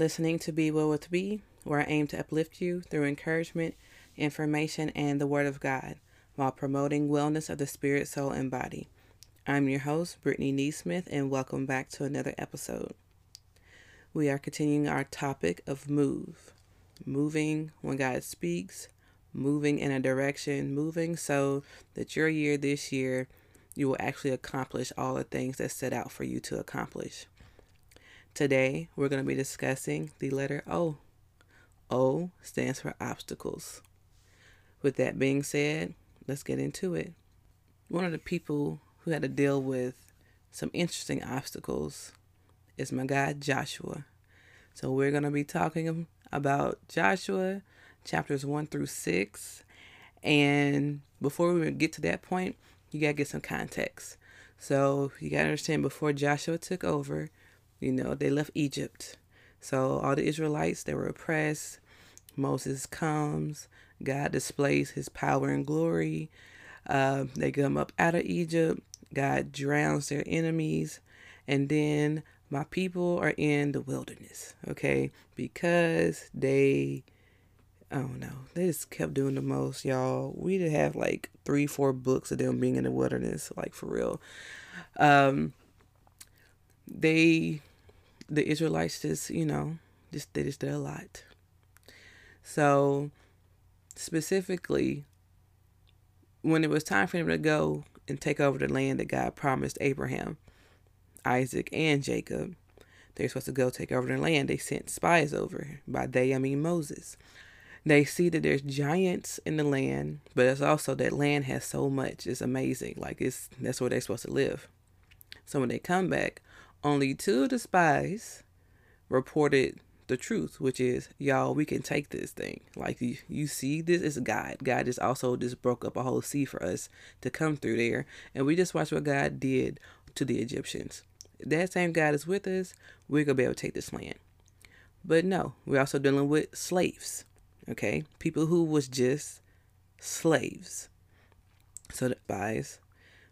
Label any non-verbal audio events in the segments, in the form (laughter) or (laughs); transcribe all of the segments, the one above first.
Listening to Be Well with Be, where I aim to uplift you through encouragement, information, and the Word of God while promoting wellness of the spirit, soul, and body. I'm your host, Brittany Neesmith, and welcome back to another episode. We are continuing our topic of move, moving when God speaks, moving in a direction, moving so that your year this year you will actually accomplish all the things that set out for you to accomplish. Today, we're going to be discussing the letter O. O stands for obstacles. With that being said, let's get into it. One of the people who had to deal with some interesting obstacles is my guy Joshua. So we're going to be talking about Joshua chapters 1 through 6. And before we get to that point, you got to get some context. So you got to understand before Joshua took over, you know, they left Egypt. So all the Israelites, they were oppressed. Moses comes. God displays his power and glory. Uh, they come up out of Egypt. God drowns their enemies. And then my people are in the wilderness, okay? Because they I don't know, they just kept doing the most, y'all. We did have like three, four books of them being in the wilderness, like for real. Um, they, the Israelites, just you know, just they just did a lot. So, specifically, when it was time for them to go and take over the land that God promised Abraham, Isaac, and Jacob, they're supposed to go take over the land. They sent spies over. By they, I mean Moses. They see that there's giants in the land, but it's also that land has so much. It's amazing. Like it's that's where they're supposed to live. So when they come back, only two of the spies reported the truth, which is, y'all, we can take this thing. Like you, you see, this is God. God just also just broke up a whole sea for us to come through there, and we just watched what God did to the Egyptians. that same God is with us. We're gonna be able to take this land. But no, we're also dealing with slaves okay? People who was just slaves. So the spies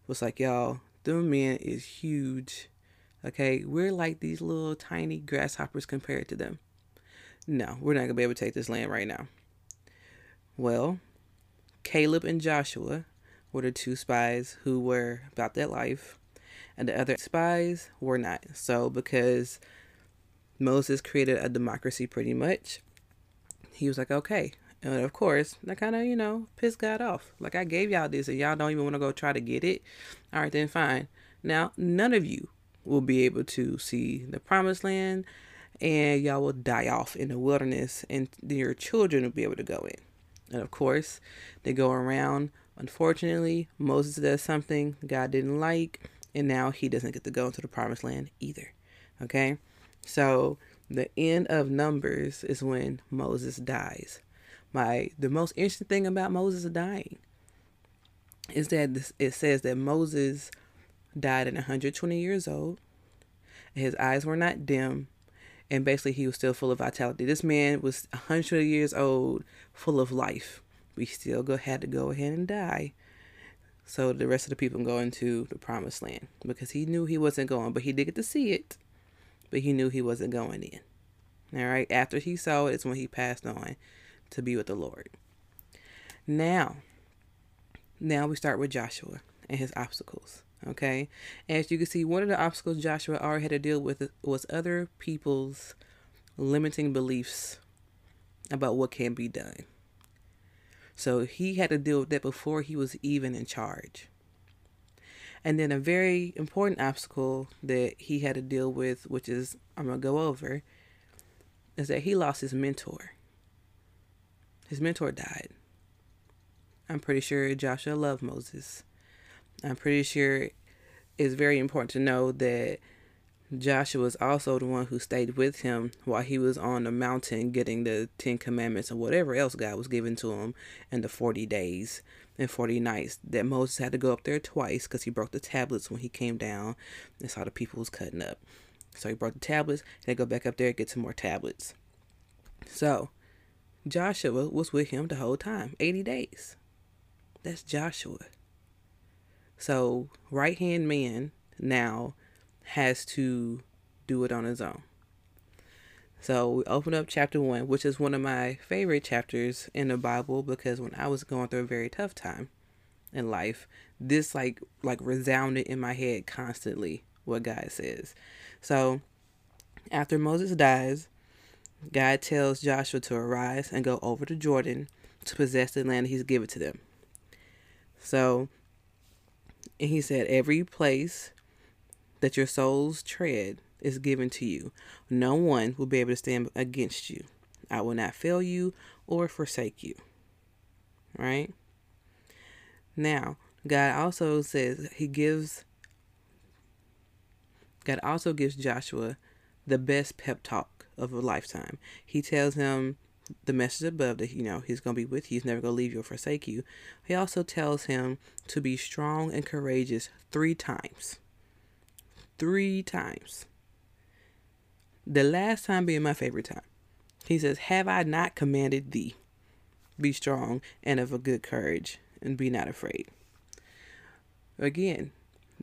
was like, y'all, them men is huge. Okay, we're like these little tiny grasshoppers compared to them. No, we're not gonna be able to take this land right now. Well, Caleb and Joshua were the two spies who were about that life, and the other spies were not. So, because Moses created a democracy pretty much, he was like, okay. And of course, that kind of, you know, pissed God off. Like, I gave y'all this and y'all don't even want to go try to get it. All right, then fine. Now, none of you will be able to see the promised land and y'all will die off in the wilderness and your children will be able to go in. And of course, they go around. Unfortunately, Moses does something God didn't like, and now he doesn't get to go into the promised land either. Okay? So the end of Numbers is when Moses dies. My the most interesting thing about Moses dying is that this, it says that Moses died at 120 years old. His eyes were not dim, and basically he was still full of vitality. This man was 100 years old, full of life. We still go had to go ahead and die. So the rest of the people go into the promised land because he knew he wasn't going, but he did get to see it but he knew he wasn't going in. All right, after he saw it, it's when he passed on to be with the Lord. Now, now we start with Joshua and his obstacles. Okay, as you can see, one of the obstacles Joshua already had to deal with was other people's limiting beliefs about what can be done. So he had to deal with that before he was even in charge. And then a very important obstacle that he had to deal with, which is I'm going to go over, is that he lost his mentor. His mentor died. I'm pretty sure Joshua loved Moses. I'm pretty sure it's very important to know that Joshua was also the one who stayed with him while he was on the mountain getting the Ten Commandments and whatever else God was giving to him in the 40 days and 40 nights. That Moses had to go up there twice because he broke the tablets when he came down and saw the people was cutting up. So he broke the tablets and they go back up there and get some more tablets. So Joshua was with him the whole time 80 days. That's Joshua. So, right hand man now has to do it on his own. So we open up chapter one, which is one of my favorite chapters in the Bible because when I was going through a very tough time in life, this like like resounded in my head constantly what God says. So after Moses dies, God tells Joshua to arise and go over to Jordan to possess the land he's given to them. So and he said, Every place that your soles tread is given to you. No one will be able to stand against you. I will not fail you or forsake you. Right? Now, God also says he gives God also gives Joshua the best pep talk of a lifetime. He tells him the message above that you know he's going to be with you he's never going to leave you or forsake you he also tells him to be strong and courageous three times three times the last time being my favorite time. He says, Have I not commanded thee? Be strong and of a good courage, and be not afraid. Again,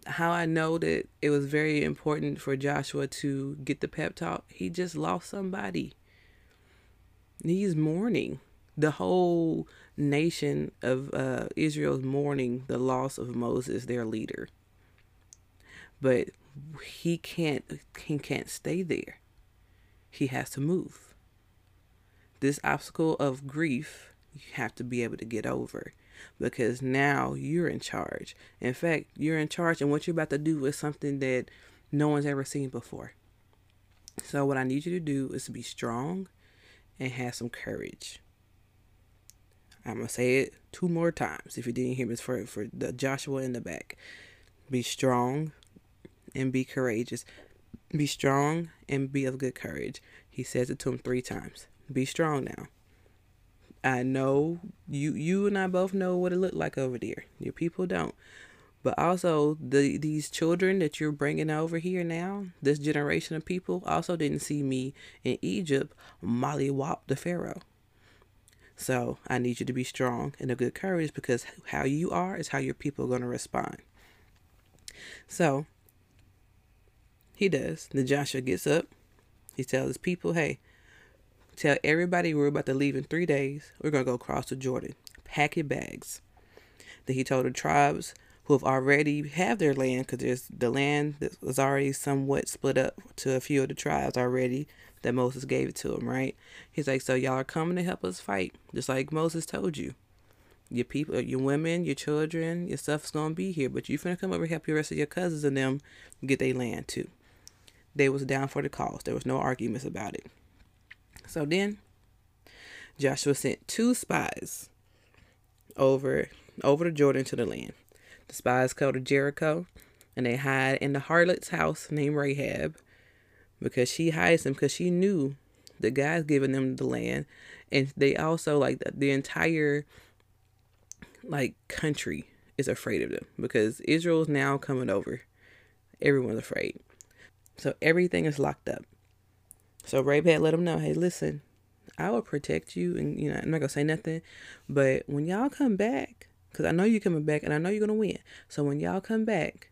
how I know that it was very important for Joshua to get the pep talk, he just lost somebody. He's mourning. The whole nation of uh, Israel is mourning the loss of Moses, their leader. But he can't he can't stay there he has to move. This obstacle of grief, you have to be able to get over because now you're in charge. In fact, you're in charge, and what you're about to do is something that no one's ever seen before. So, what I need you to do is to be strong and have some courage. I'm gonna say it two more times if you didn't hear me for for the Joshua in the back. Be strong and be courageous. Be strong and be of good courage. He says it to him three times. Be strong now. I know you you and I both know what it looked like over there. Your people don't. But also the these children that you're bringing over here now, this generation of people also didn't see me in Egypt mollywop the Pharaoh. So I need you to be strong and of good courage because how you are is how your people are going to respond. So he does. Then Joshua gets up. He tells his people, hey, tell everybody we're about to leave in three days. We're going to go across the Jordan. Pack your bags. Then he told the tribes who have already have their land, because there's the land that was already somewhat split up to a few of the tribes already that Moses gave it to them, right? He's like, so y'all are coming to help us fight, just like Moses told you. Your people, your women, your children, your stuff's gonna be here, but you finna come over and help your rest of your cousins and them get their land too they was down for the cause. There was no arguments about it. So then Joshua sent two spies over over the Jordan to the land. The spies go to Jericho and they hide in the harlot's house named Rahab because she hides them because she knew the guy's giving them the land and they also like the, the entire like country is afraid of them because Israel's now coming over. Everyone's afraid. So everything is locked up. So Rahab let them know, hey, listen, I will protect you, and you know I'm not gonna say nothing, but when y'all come back, cause I know you're coming back, and I know you're gonna win. So when y'all come back,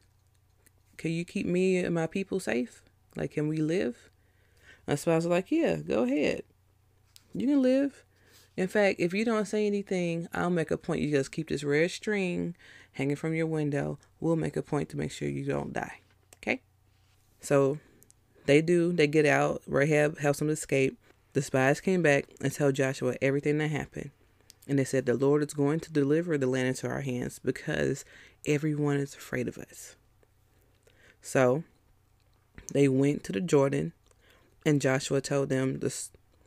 can you keep me and my people safe? Like, can we live? My spouse was like, yeah, go ahead. You can live. In fact, if you don't say anything, I'll make a point. You just keep this red string hanging from your window. We'll make a point to make sure you don't die. Okay? So they do, they get out. Rahab helps them escape. The spies came back and tell Joshua everything that happened. And they said, The Lord is going to deliver the land into our hands because everyone is afraid of us. So they went to the Jordan, and Joshua told them to,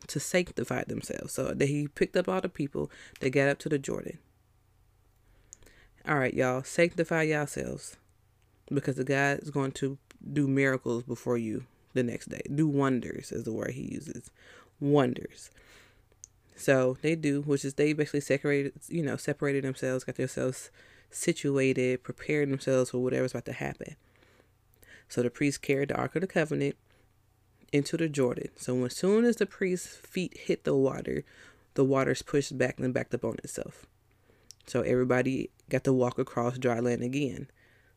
to sanctify themselves. So he picked up all the people, they got up to the Jordan. All right, y'all, sanctify yourselves because the God is going to do miracles before you the next day. Do wonders is the word he uses. Wonders. So they do, which is they basically separated, you know, separated themselves, got themselves situated, prepared themselves for whatever's about to happen. So the priest carried the Ark of the Covenant into the Jordan. So as soon as the priest's feet hit the water, the water's pushed back and backed up on itself. So everybody got to walk across dry land again,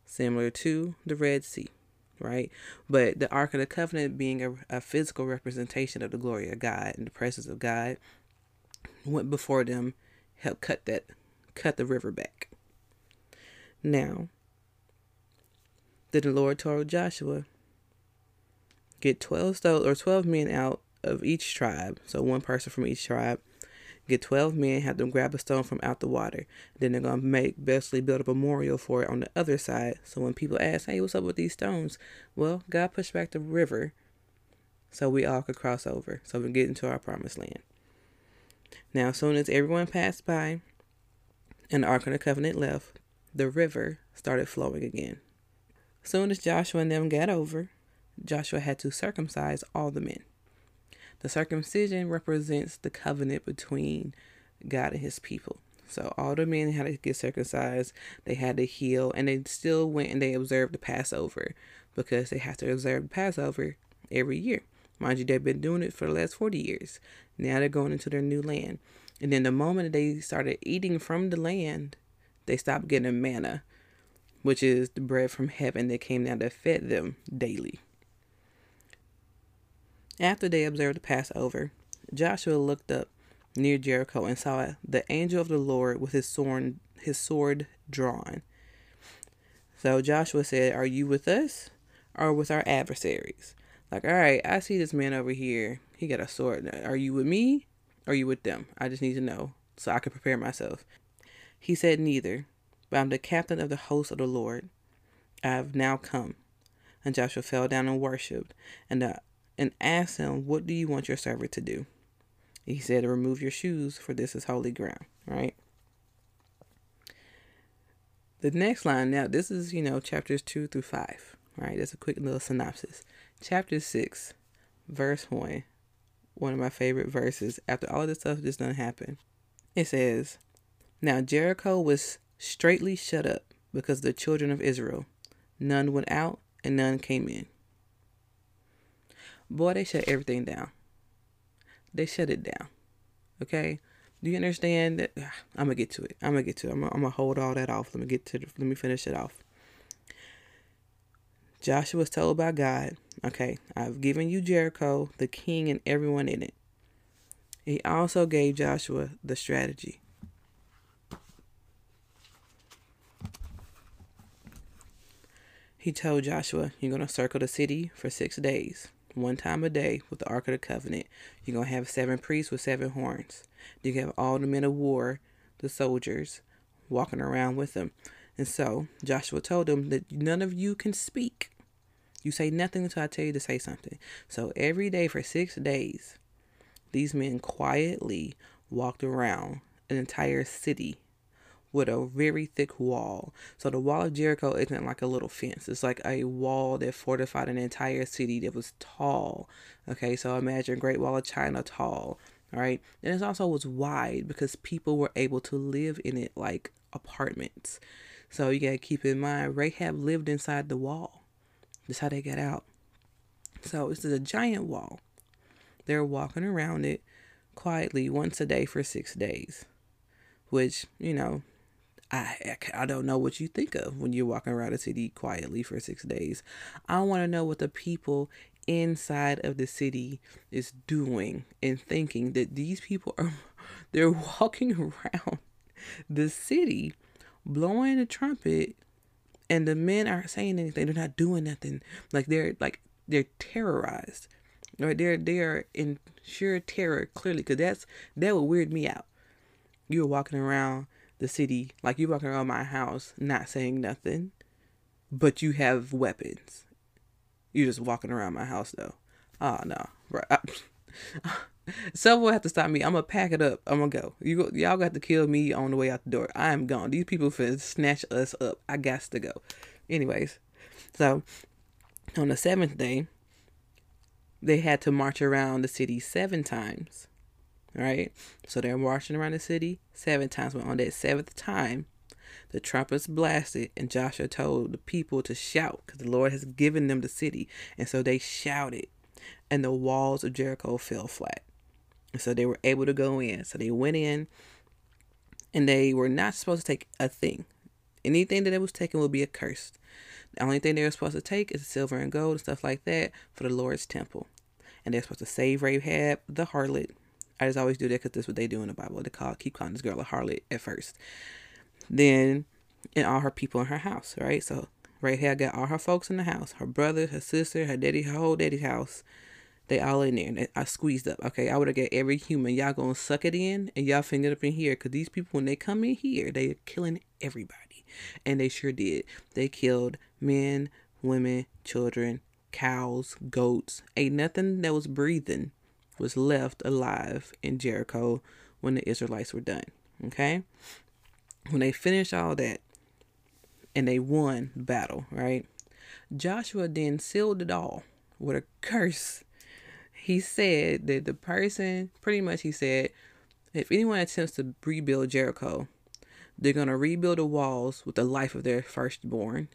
similar to the Red Sea. right? But the Ark of the Covenant being a, a physical representation of the glory of God and the presence of God went before them, helped cut that cut the river back. Now, then the Lord told Joshua, get 12 stones or 12 men out of each tribe, so one person from each tribe. Get 12 men, have them grab a stone from out the water. Then they're going to make, basically build a memorial for it on the other side. So when people ask, hey, what's up with these stones? Well, God pushed back the river so we all could cross over, so we can get into our promised land. Now, as soon as everyone passed by and the Ark of the Covenant left, the river started flowing again. Soon as Joshua and them got over, Joshua had to circumcise all the men. The circumcision represents the covenant between God and his people. So all the men had to get circumcised, they had to heal, and they still went and they observed the Passover because they have to observe the Passover every year. Mind you, they've been doing it for the last 40 years. Now they're going into their new land. And then the moment they started eating from the land, they stopped getting manna, which is the bread from heaven that came down that fed them daily. After they observed the Passover, Joshua looked up near Jericho and saw the angel of the Lord with his sword, his sword drawn. So Joshua said, Are you with us or with our adversaries? Like, all right, I see this man over here. He got a sword. Are you with me or are you with them? I just need to know so I can prepare myself. He said, Neither, but I'm the captain of the host of the Lord. I have now come. And Joshua fell down and worshipped, and the and asked him, What do you want your servant to do? He said, Remove your shoes, for this is holy ground, right? The next line, now, this is, you know, chapters 2 through 5, right? That's a quick little synopsis. Chapter 6, verse 1, one of my favorite verses. After all of this stuff just done happen, it says, Now Jericho was straightly shut up because the children of Israel. None went out and none came in. Boy, they shut everything down. They shut it down. Okay? Do you understand that? (sighs) I'm gonna get to it. I'm gonna get to it. I'm gonna, I'm gonna hold all that off. Let me get to. The, let me finish it off. Joshua was told by God, "Okay, I've given you Jericho, the king, and everyone in it." He also gave Joshua the strategy. He told Joshua, "You're gonna circle the city for six days." one time a day with the Ark of the Covenant. You're going to have seven priests with seven horns. You have all the men of war, the soldiers, walking around with them. And so Joshua told them that none of you can speak. You say nothing until I tell you to say something. So every day for six days, these men quietly walked around an entire city with a very thick wall. So the wall of Jericho isn't like a little fence. It's like a wall that fortified an entire city that was tall. Okay, so imagine Great Wall of China tall. All right, and it also was wide because people were able to live in it like apartments. So you gotta keep in mind Rahab lived inside the wall. That's how they got out. So is a giant wall. They're walking around it quietly once a day for six days, which you know I, I don't know what you think of when you're walking around a city quietly for six days. I want to know what the people inside of the city is doing and thinking that these people are (laughs) they're walking (laughs) around the city blowing a trumpet and the men aren't saying anything they're not doing nothing like they're like they're terrorized or they're they're in sheer terror clearly because that's that would weird me out you're walking around the city, like you're walking around my house, not saying nothing, but you have weapons. You're just walking around my house though. Oh no, right. (laughs) Ah, Someone will have to stop me. I'm gonna pack it up. I'm gonna go. You y'all got to kill me on the way out the door. I am gone. These people finna snatch us up. I got to go. Anyways, so on the seventh day, they had to march around the city seven times right? So they're marching around the city seven times. But on that seventh time, the trumpets blasted, and Joshua told the people to shout because the Lord has given them the city. And so they shouted, and the walls of Jericho fell flat. So they were able to go in. So they went in, and they were not supposed to take a thing. Anything that they was taking would be accursed. The only thing they were supposed to take is silver and gold and stuff like that for the Lord's temple. And they're supposed to save Rahab, the harlot. I just always do that because that's what they do in the Bible. They call keep calling this girl a harlot at first. Then, and all her people in her house, right? So Rahab got all her folks in the house, her brother, her sister, her daddy, her whole daddy's house. They all in there. And I squeezed up. Okay, I would have got every human. Y'all gonna suck it in and y'all finger up in here. Cause these people, when they come in here, they are killing everybody. And they sure did. They killed men, women, children, cows, goats. Ain't nothing that was breathing was left alive in Jericho when the Israelites were done. Okay? When they finished all that and they won battle, right? Joshua then sealed it all with a curse he said that the person, pretty much, he said, if anyone attempts to rebuild Jericho, they're going to rebuild the walls with the life of their firstborn.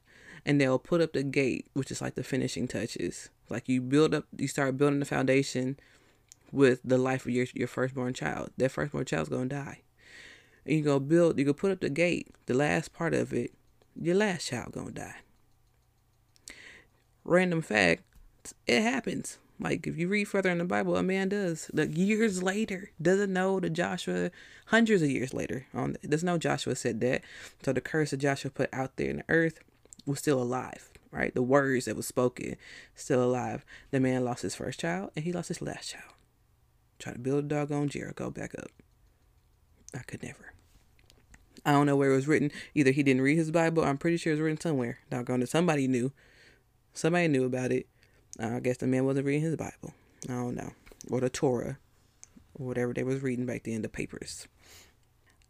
And they'll put up the gate, which is like the finishing touches. Like you build up, you start building the foundation with the life of your, your firstborn child. That firstborn child's going to die. And you go build, you go put up the gate, the last part of it, your last child going to die. Random fact, it happens. Like if you read further in the Bible, a man does like years later doesn't know that Joshua hundreds of years later on doesn't know Joshua said that. So the curse that Joshua put out there in the earth was still alive, right? The words that was spoken still alive. The man lost his first child and he lost his last child. Try to build a doggone Jericho back up. I could never. I don't know where it was written. Either he didn't read his Bible. I'm pretty sure it was written somewhere. Doggone it. Somebody knew. Somebody knew about it I guess the man wasn't reading his Bible. I don't know. Or the Torah. Or whatever they was reading back then, the papers.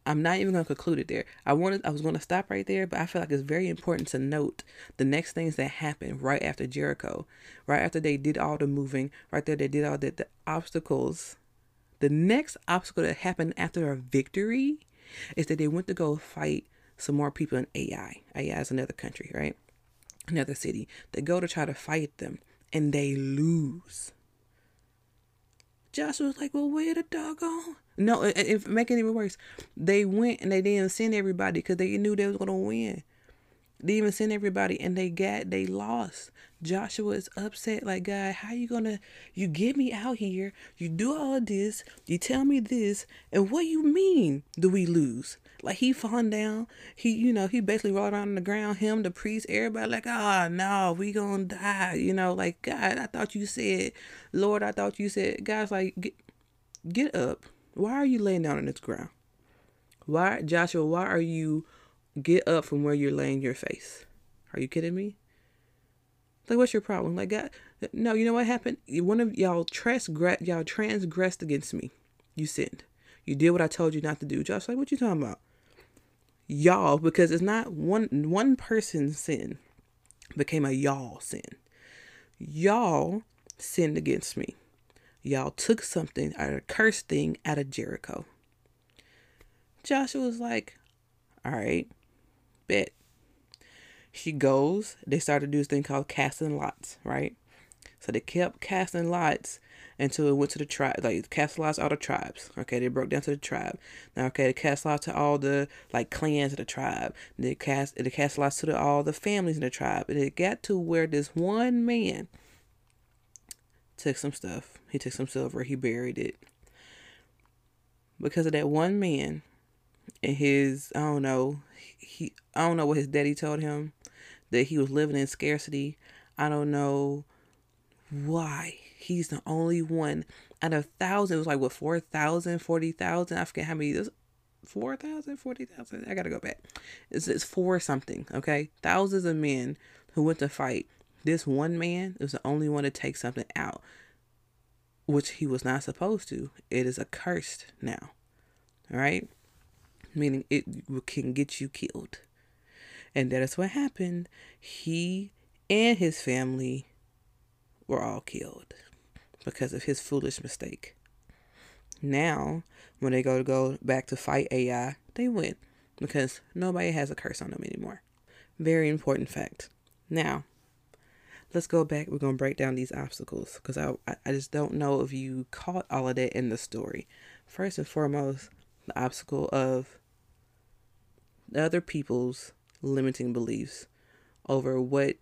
I'm not even gonna conclude it there. I wanted I was gonna stop right there, but I feel like it's very important to note the next things that happened right after Jericho. Right after they did all the moving, right there they did all the, the obstacles. The next obstacle that happened after a victory is that they went to go fight some more people in Ai. Ai is another country, right? Another city. They go to try to fight them and they lose. Joshua was like, well, where the doggone? No, it, make it even worse. They went and they didn't send everybody because they knew they was to win. They even sent everybody and they got, they lost. Joshua is upset, like, God, how you gonna, you get me out here, you do all of this, you tell me this, and what you mean do we lose? Like he falling down, he, you know, he basically rolled around on the ground, him, the priest, everybody like, oh, no, we gonna die, you know, like, God, I thought you said, Lord, I thought you said, God's like, get, get up. Why are you laying down on this ground? Why, Joshua, why are you get up from where you're laying your face? Are you kidding me? Like, what's your problem? Like, God, no, you know what happened? One of y'all transgress, y'all transgressed against me. You sinned. You did what I told you not to do. Josh, like, what you talking about? Y'all, because it's not one one person's sin became a y'all sin. Y'all sinned against me. Y'all took something out of a cursed thing out of Jericho. Joshua was like, all right, bet she goes, they started to do this thing called casting lots, right? So they kept casting lots until it went to the tribe, like cast lots all the tribes. Okay, they broke down to the tribe. Now, okay, they cast lots to all the like clans of the tribe. They cast they cast lots to the, all the families in the tribe. And it got to where this one man took some stuff. He took some silver. He buried it because of that one man and his I don't know he I don't know what his daddy told him that he was living in scarcity. I don't know why. He's the only one out of thousands. It was like what 4,000, 40,000. I forget how many. This 4,000, 40,000. I gotta go back. It's, it's four something. Okay, thousands of men who went to fight. This one man was the only one to take something out, which he was not supposed to. It is accursed now. All right, meaning it can get you killed. And that is what happened. He and his family were all killed because of his foolish mistake. Now, when they go to go back to fight Ai, they win because nobody has a curse on them anymore. Very important fact. Now, let's go back. We're going to break down these obstacles because I, I just don't know if you caught all of that in the story. First and foremost, the obstacle of other people's limiting beliefs over what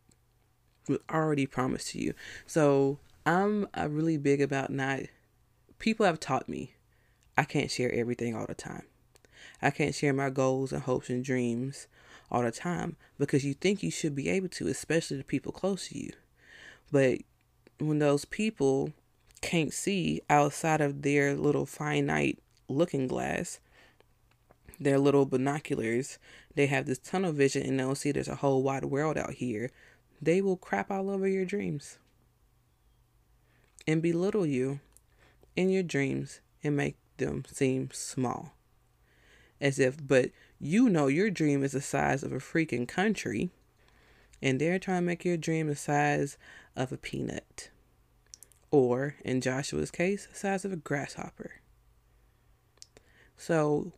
was already promised to you. So I'm uh, really big about not, people have taught me I can't share everything all the time. I can't share my goals and hopes and dreams all the time because you think you should be able to, especially the people close to you. But when those people can't see outside of their little finite looking glass, their little binoculars, they have this tunnel vision and don't see there's a whole wide world out here, they will crap all over your dreams and belittle you in your dreams and make them seem small. As if, but you know your dream is the size of a freaking country, and they're trying to make your dream the size of a peanut. Or, in Joshua's case, the size of a grasshopper. So,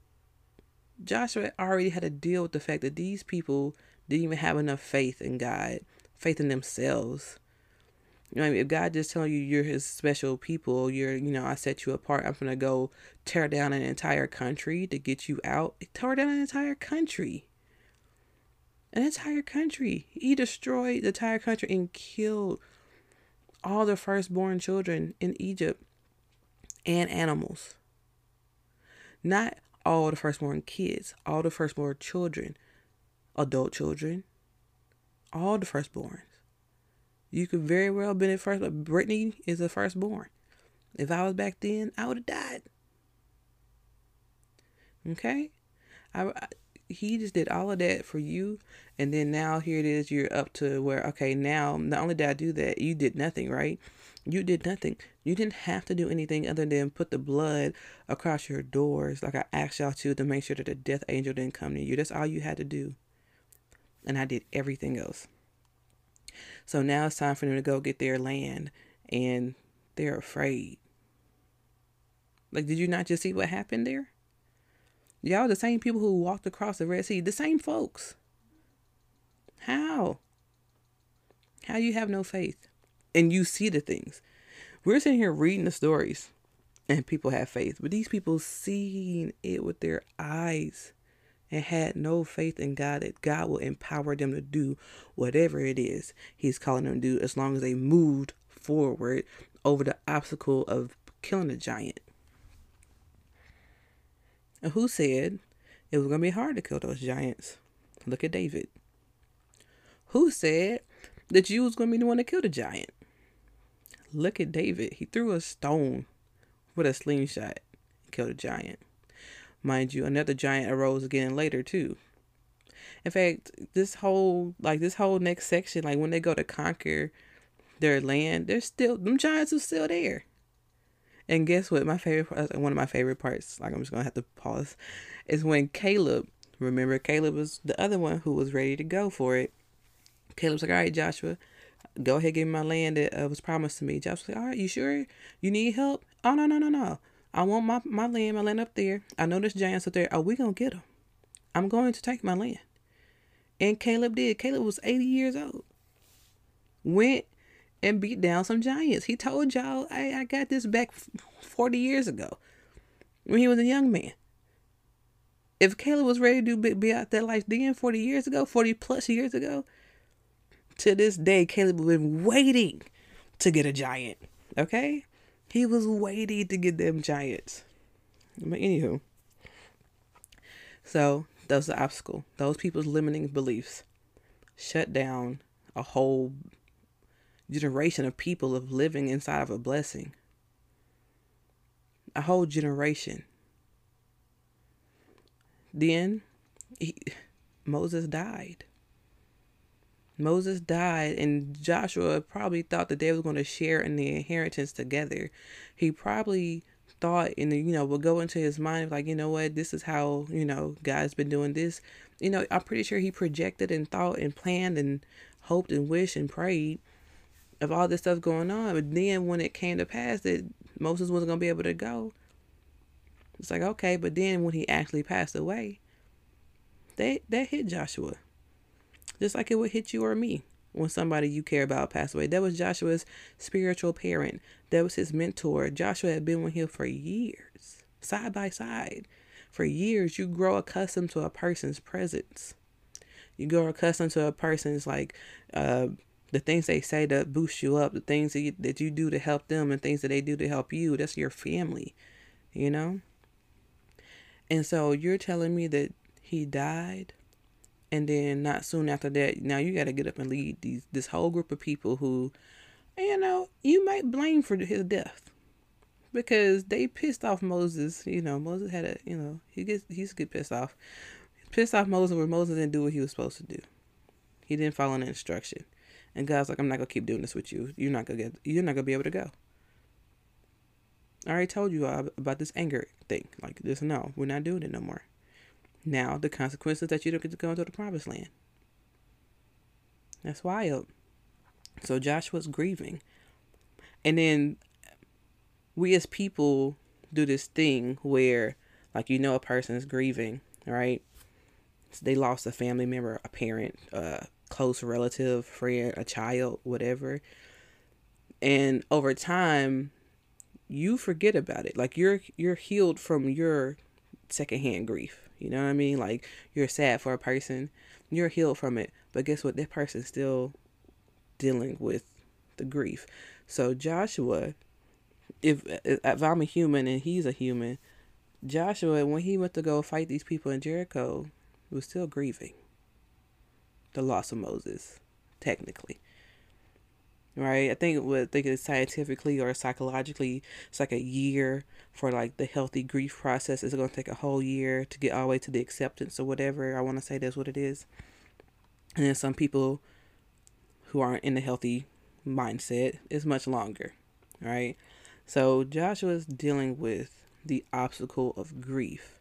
Joshua already had to deal with the fact that these people didn't even have enough faith in God, faith in themselves you know, if God just telling you you're His special people, you're, you know, I set you apart. I'm gonna go tear down an entire country to get you out. Tore down an entire country. An entire country. He destroyed the entire country and killed all the firstborn children in Egypt and animals. Not all the firstborn kids, all the firstborn children, adult children, all the firstborns. You could very well have been at first, but Brittany is a firstborn. If I was back then, I would have died. Okay? I, I, he just did all of that for you, and then now here it is. You're up to where okay now. Not only did I do that, you did nothing, right? You did nothing. You didn't have to do anything other than put the blood across your doors, like I asked y'all to, to make sure that the death angel didn't come to you. That's all you had to do, and I did everything else. So now it's time for them to go get their land and they're afraid. Like, did you not just see what happened there? Y'all the same people who walked across the Red Sea, the same folks. How? How you have no faith and you see the things. We're sitting here reading the stories and people have faith, but these people seen it with their eyes and had no faith in God that God will empower them to do whatever it is He's calling them to do as long as they moved forward over the obstacle of killing a giant. And who said it was going to be hard to kill those giants? Look at David. Who said that you was going to be the one to kill the giant? Look at David. He threw a stone with a slingshot and killed a giant. Mind you, another giant arose again later too. In fact, this whole like this whole next section, like when they go to conquer their land, they're still them giants are still there. And guess what? My favorite one of my favorite parts, like I'm just gonna have to pause, is when Caleb. Remember, Caleb was the other one who was ready to go for it. Caleb's like, "All right, Joshua, go ahead, give me my land that uh, was promised to me." Joshua's like, "All right, you sure? You need help? Oh no, no, no, no. I want my, my land, my land up there. I know there's giants up there. Are we going to get them? I'm going to take my land. And Caleb did. Caleb was 80 years old. Went and beat down some giants. He told y'all, hey, I got this back 40 years ago when he was a young man. If Caleb was ready to be, be out that life then 40 years ago, 40 plus years ago, to this day, Caleb has been waiting to get a giant. Okay? He was waiting to get them giants. But anywho, so that was the obstacle. Those people's limiting beliefs shut down a whole generation of people of living inside of a blessing. A whole generation. Then he, Moses died. Moses died, and Joshua probably thought that they were going to share in the inheritance together. He probably thought, and you know, would go into his mind like, you know what, this is how you know God's been doing this. You know, I'm pretty sure he projected and thought and planned and hoped and wished and prayed of all this stuff going on. But then when it came to pass that Moses wasn't going to be able to go, it's like okay. But then when he actually passed away, they that hit Joshua just like it would hit you or me when somebody you care about passed away. That was Joshua's spiritual parent. That was his mentor. Joshua had been with him for years, side by side. For years, you grow accustomed to a person's presence. You grow accustomed to a person's like uh, the things they say to boost you up, the things that you, that you do to help them, and things that they do to help you. That's your family, you know. And so you're telling me that he died, and then not soon after that, now you got to get up and lead these this whole group of people who, you know, you might blame for his death because they pissed off Moses. You know, Moses had a, you know, he gets he's get pissed off, pissed off Moses where Moses didn't do what he was supposed to do. He didn't follow the instruction, and God's like, I'm not gonna keep doing this with you. You're not gonna get, you're not gonna be able to go. I already told you about this anger thing. Like this, no, we're not doing it no more. Now the consequences that you don't get to go into the promised land. That's wild. So Joshua's grieving. And then we as people do this thing where like you know a person is grieving, right? So they lost a family member, a parent, a close relative, friend, a child, whatever. And over time, you forget about it. Like you're you're healed from your secondhand grief. You know what I mean? Like you're sad for a person, you're healed from it. But guess what? That person's still dealing with the grief. So Joshua, if if I'm a human and he's a human, Joshua, when he went to go fight these people in Jericho, was still grieving the loss of Moses, technically right? I think what think it's scientifically or psychologically, it's like a year for like the healthy grief process. It's going to take a whole year to get all the way to the acceptance or whatever. I want to say that's what it is. And then some people who aren't in the healthy mindset is much longer, right? So Joshua's dealing with the obstacle of grief.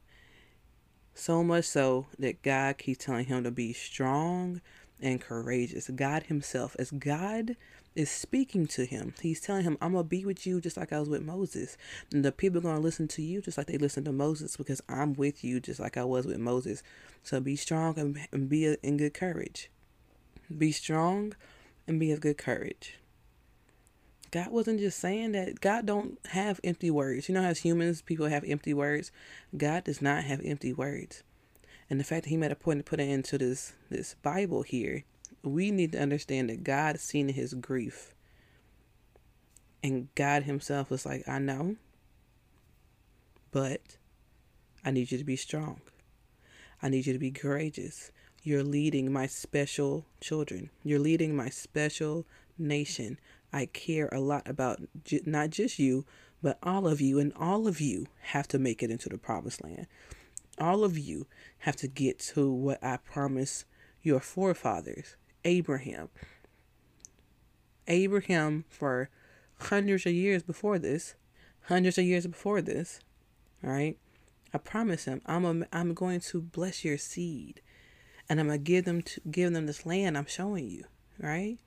So much so that God keeps telling him to be strong and courageous. God Himself, as God is speaking to him. He's telling him, I'm going to be with you just like I was with Moses. And the people are going to listen to you just like they listened to Moses because I'm with you just like I was with Moses. So be strong and, and be in good courage. Be strong and be of good courage. God wasn't just saying that. God don't have empty words. You know, as humans, people have empty words. God does not have empty words. And the fact that he made a point to put it into this this Bible here we need to understand that God seen his grief. And God himself was like, I know, but I need you to be strong. I need you to be courageous. You're leading my special children. You're leading my special nation. I care a lot about not just you, but all of you, and all of you have to make it into the promised land. All of you have to get to what I promised your forefathers. Abraham. Abraham, for hundreds of years before this, hundreds of years before this, all right, I promise him, I'm a, I'm going to bless your seed, and I'm gonna give them to give them this land I'm showing you, right?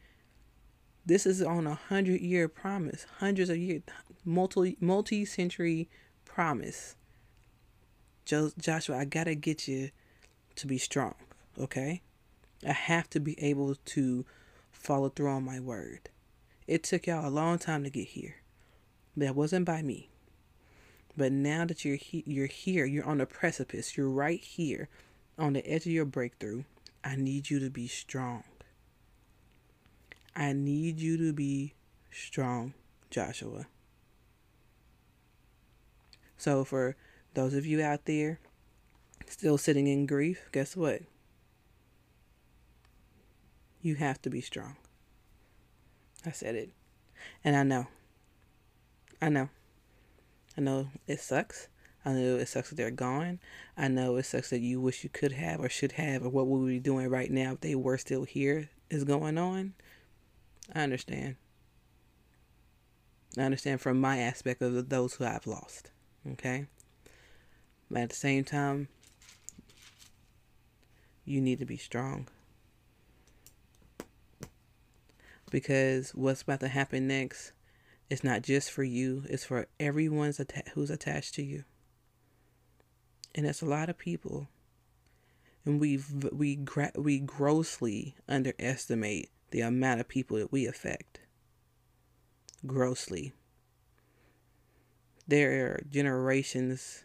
This is on a hundred year promise, hundreds of years, multi multi century promise. Joshua, I gotta get you to be strong, okay? I have to be able to follow through on my word. It took y'all a long time to get here. That wasn't by me. But now that you're he- you're here, you're on the precipice. You're right here on the edge of your breakthrough. I need you to be strong. I need you to be strong, Joshua. So for those of you out there still sitting in grief, guess what? You have to be strong. I said it. And I know. I know. I know it sucks. I know it sucks that they're gone. I know it sucks that you wish you could have or should have or what we would be doing right now if they were still here is going on. I understand. I understand from my aspect of those who I've lost. Okay? But at the same time, you need to be strong because what's about to happen next is not just for you, it's for everyone's atta- who's attached to you. And it's a lot of people. And we we gra- we grossly underestimate the amount of people that we affect. Grossly. There are generations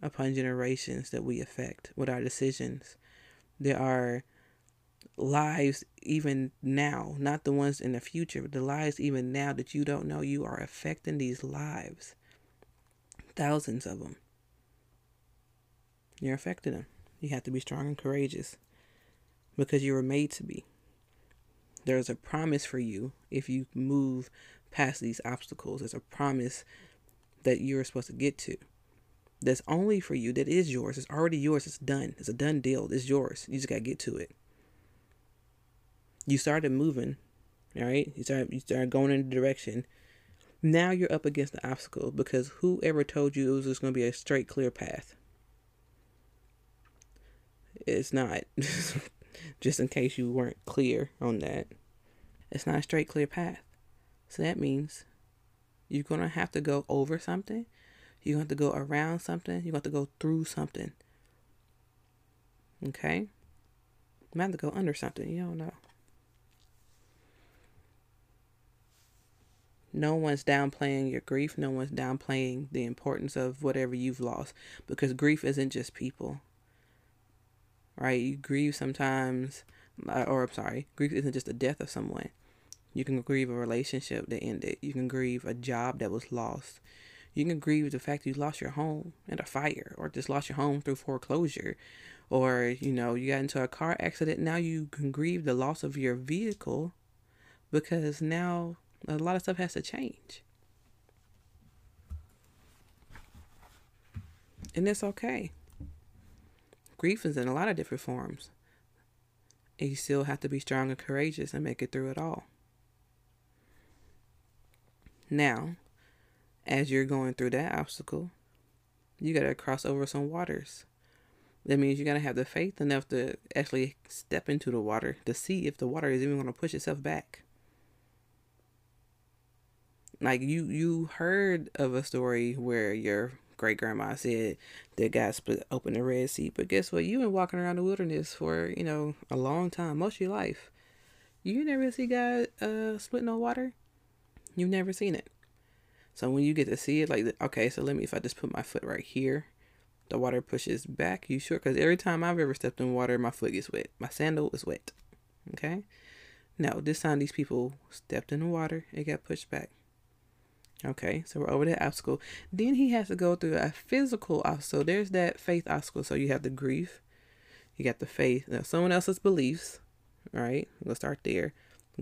upon generations that we affect with our decisions. There are lives even now, not the ones in the future, but the lives even now that you don't know, you are affecting these lives. Thousands of them. You're affecting them. You have to be strong and courageous because you were made to be. There's a promise for you if you move past these obstacles. There's a promise that you're supposed to get to. That's only for you, that is yours. It's already yours. It's done. It's a done deal. It's yours. You just got to get to it. You started moving, all right? You started, you started going in the direction. Now you're up against the obstacle because whoever told you it was just going to be a straight, clear path? It's not. (laughs) just in case you weren't clear on that. It's not a straight, clear path. So that means you're going to have to go over something. You're going to have to go around something. You're going to have to go through something. Okay? You might have to go under something. You don't know. No one's downplaying your grief. No one's downplaying the importance of whatever you've lost because grief isn't just people. Right? You grieve sometimes, uh, or I'm sorry, grief isn't just the death of someone. You can grieve a relationship that ended. You can grieve a job that was lost. You can grieve the fact you lost your home in a fire or just lost your home through foreclosure. Or, you know, you got into a car accident. Now you can grieve the loss of your vehicle because now a lot of stuff has to change. And it's okay. Grief is in a lot of different forms. And you still have to be strong and courageous and make it through it all. Now, as you're going through that obstacle, you got to cross over some waters. That means you got to have the faith enough to actually step into the water to see if the water is even going to push itself back. Like you you heard of a story where your great grandma said that God split open the Red Sea, but guess what? You've been walking around the wilderness for, you know, a long time, most of your life. You never see God uh split no water? You've never seen it. So when you get to see it, like, okay, so let me, if I just put my foot right here, the water pushes back. You sure? Because every time I've ever stepped in water, my foot gets wet. My sandal is wet. Okay? No, this time these people stepped in the water, it got pushed back. Okay, so we're over that obstacle. Then he has to go through a physical obstacle. There's that faith obstacle. So you have the grief, you got the faith, now someone else's beliefs, right? We'll start there.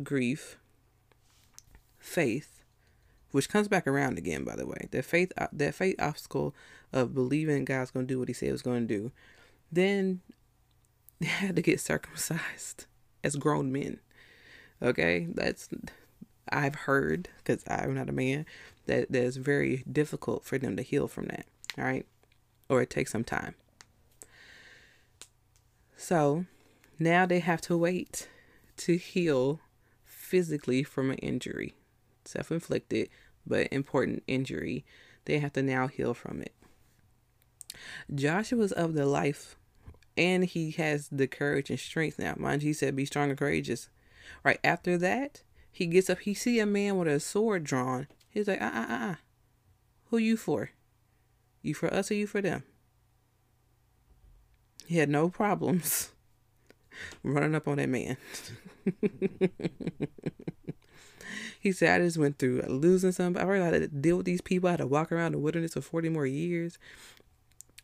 Grief, faith, which comes back around again, by the way. That faith, uh, that faith obstacle of believing God's going to do what He said was going to do. Then (laughs) they had to get circumcised as grown men. Okay, that's I've heard because I'm not a man that that's very difficult for them to heal from that. All right, or it takes some time. So now they have to wait to heal physically from an injury self inflicted but important injury, they have to now heal from it. Joshua's of the life and he has the courage and strength now. Mind you, he said, be strong and courageous. Right after that, he gets up, he see a man with a sword drawn. He's like, ah, ah, ah, uh. Who you for? You for us or you for them? He had no problems (laughs) running up on that man. (laughs) He said, I just went through losing somebody. I already had to deal with these people. I had to walk around the wilderness for 40 more years.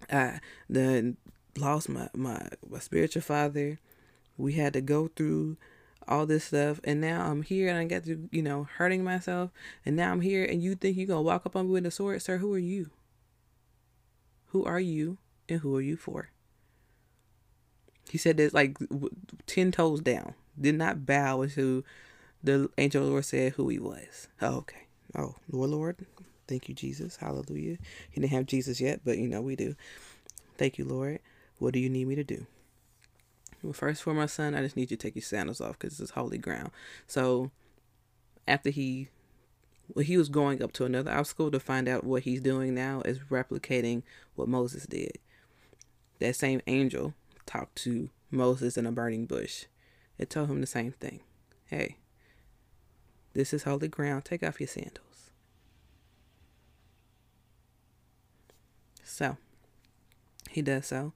I then lost my, my, my spiritual father. We had to go through all this stuff. And now I'm here and I got to, you know, hurting myself. And now I'm here and you think you're to walk up on me with a sword? Sir, who are you? Who are you and who are you for? He said this like 10 toes down. Did not bow into the angel the Lord said who he was. Oh, okay. Oh, Lord, Lord. Thank you, Jesus. Hallelujah. He didn't have Jesus yet, but you know, we do. Thank you, Lord. What do you need me to do? First, for my son, I just need you to take your sandals off because this is holy ground. So, after he, well, he was going up to another obstacle to find out what he's doing now is replicating what Moses did. That same angel talked to Moses in a burning bush. It told him the same thing. Hey, this is holy ground. Take off your sandals. So, he does so.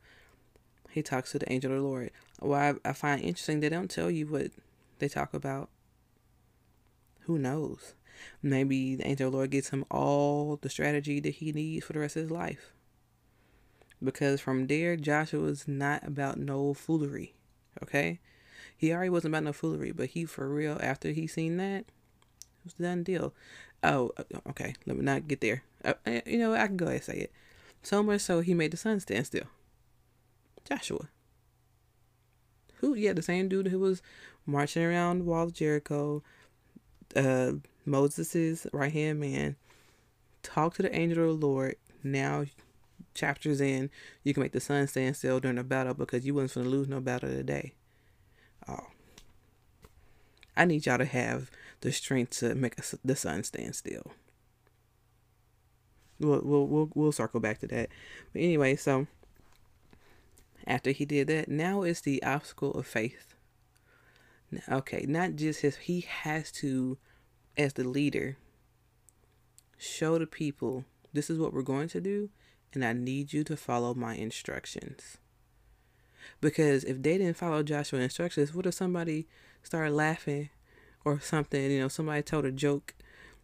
He talks to the angel of the Lord. Why I, find interesting they don't tell you what they talk about. Who knows? Maybe the angel of the Lord gives him all the strategy that he needs for the rest of his life. Because from there, Joshua's not about no foolery. Okay? He already wasn't about no foolery, but he for real, after he seen that, it was done deal. Oh, okay. Let me not get there. Uh, uh, you know, I can go ahead and say it. So much so, he made the sun stand still. Joshua. Who, yeah, the same dude who was marching around the wall of Jericho, uh, Moses's right hand man, talked to the angel of the Lord. Now, chapters in, you can make the sun stand still during a battle because you wasn't going to lose no battle today. Oh. I need y'all to have the strength to make a, the sun stand still. We'll, we'll we'll we'll circle back to that. But anyway, so after he did that, now it's the obstacle of faith. Okay, not just his he has to as the leader show the people this is what we're going to do and I need you to follow my instructions. Because if they didn't follow Joshua's instructions, what if somebody started laughing or something? You know, somebody told a joke,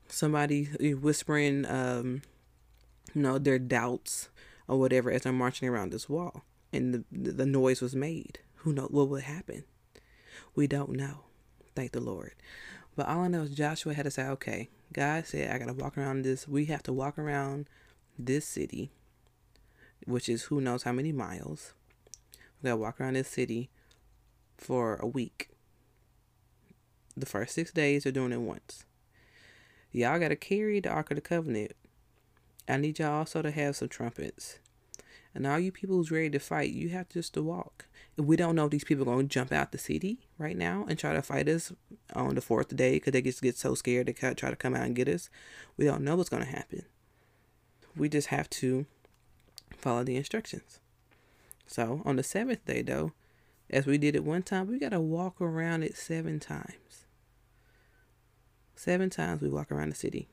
somebody whispering, um, you know, their doubts or whatever as they're marching around this wall, and the the noise was made. Who knows what would happen? We don't know. Thank the Lord. But all I know is Joshua had to say, okay, God said I gotta walk around this. We have to walk around this city, which is who knows how many miles we gotta walk around this city for a week. The first six days are doing it once. Y'all gotta carry the Ark of the Covenant. I need y'all also to have some trumpets. And all you people who's ready to fight, you have just to walk. We don't know if these people are going to jump out the city right now and try to fight us on the fourth day because they just get so scared to try to come out and get us. We don't know what's going to happen. We just have to follow the instructions. So on the seventh day, though, as we did it one time, we got to walk around it seven times. Seven times we walk around the city.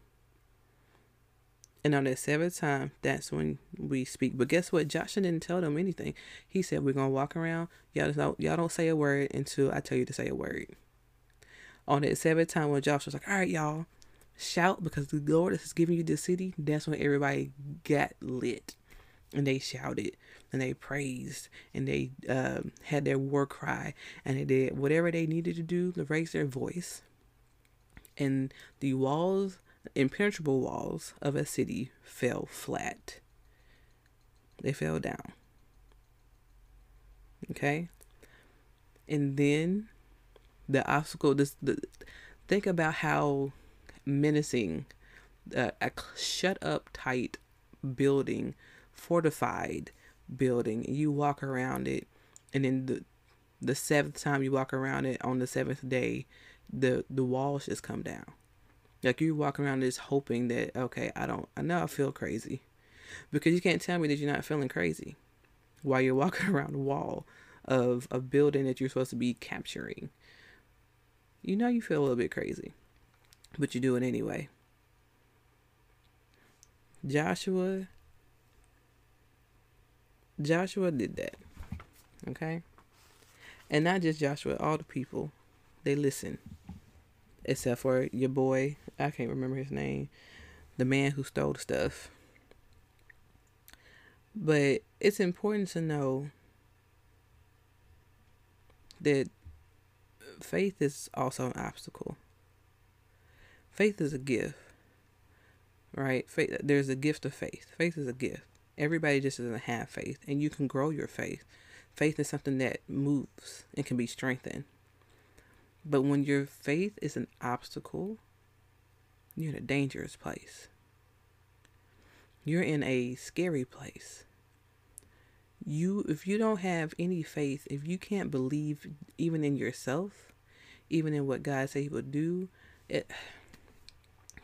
And on that seventh time, that's when we speak. But guess what? Joshua didn't tell them anything. He said, We're gonna walk around. Y'all don't y'all don't say a word until I tell you to say a word. On that seventh time when Joshua was like, All right, y'all, shout because the Lord is giving you this city, that's when everybody got lit and they shouted and they praised and they um, had their war cry and they did whatever they needed to do to raise their voice. And the walls, impenetrable walls of a city, fell flat. They fell down. Okay? And then the obstacle, this, the, think about how menacing uh, a shut up tight building fortified building you walk around it and then the the seventh time you walk around it on the seventh day the the walls just come down like you walk around just hoping that okay i don't i know i feel crazy because you can't tell me that you're not feeling crazy while you're walking (laughs) around the wall of a building that you're supposed to be capturing you know you feel a little bit crazy but you do it anyway joshua Joshua did that. Okay? And not just Joshua, all the people, they listen. Except for your boy, I can't remember his name, the man who stole the stuff. But it's important to know that faith is also an obstacle. Faith is a gift, right? Faith, there's a gift of faith. Faith is a gift. Everybody just doesn't have faith, and you can grow your faith. Faith is something that moves and can be strengthened. But when your faith is an obstacle, you're in a dangerous place. You're in a scary place. You if you don't have any faith, if you can't believe even in yourself, even in what God said he would do, it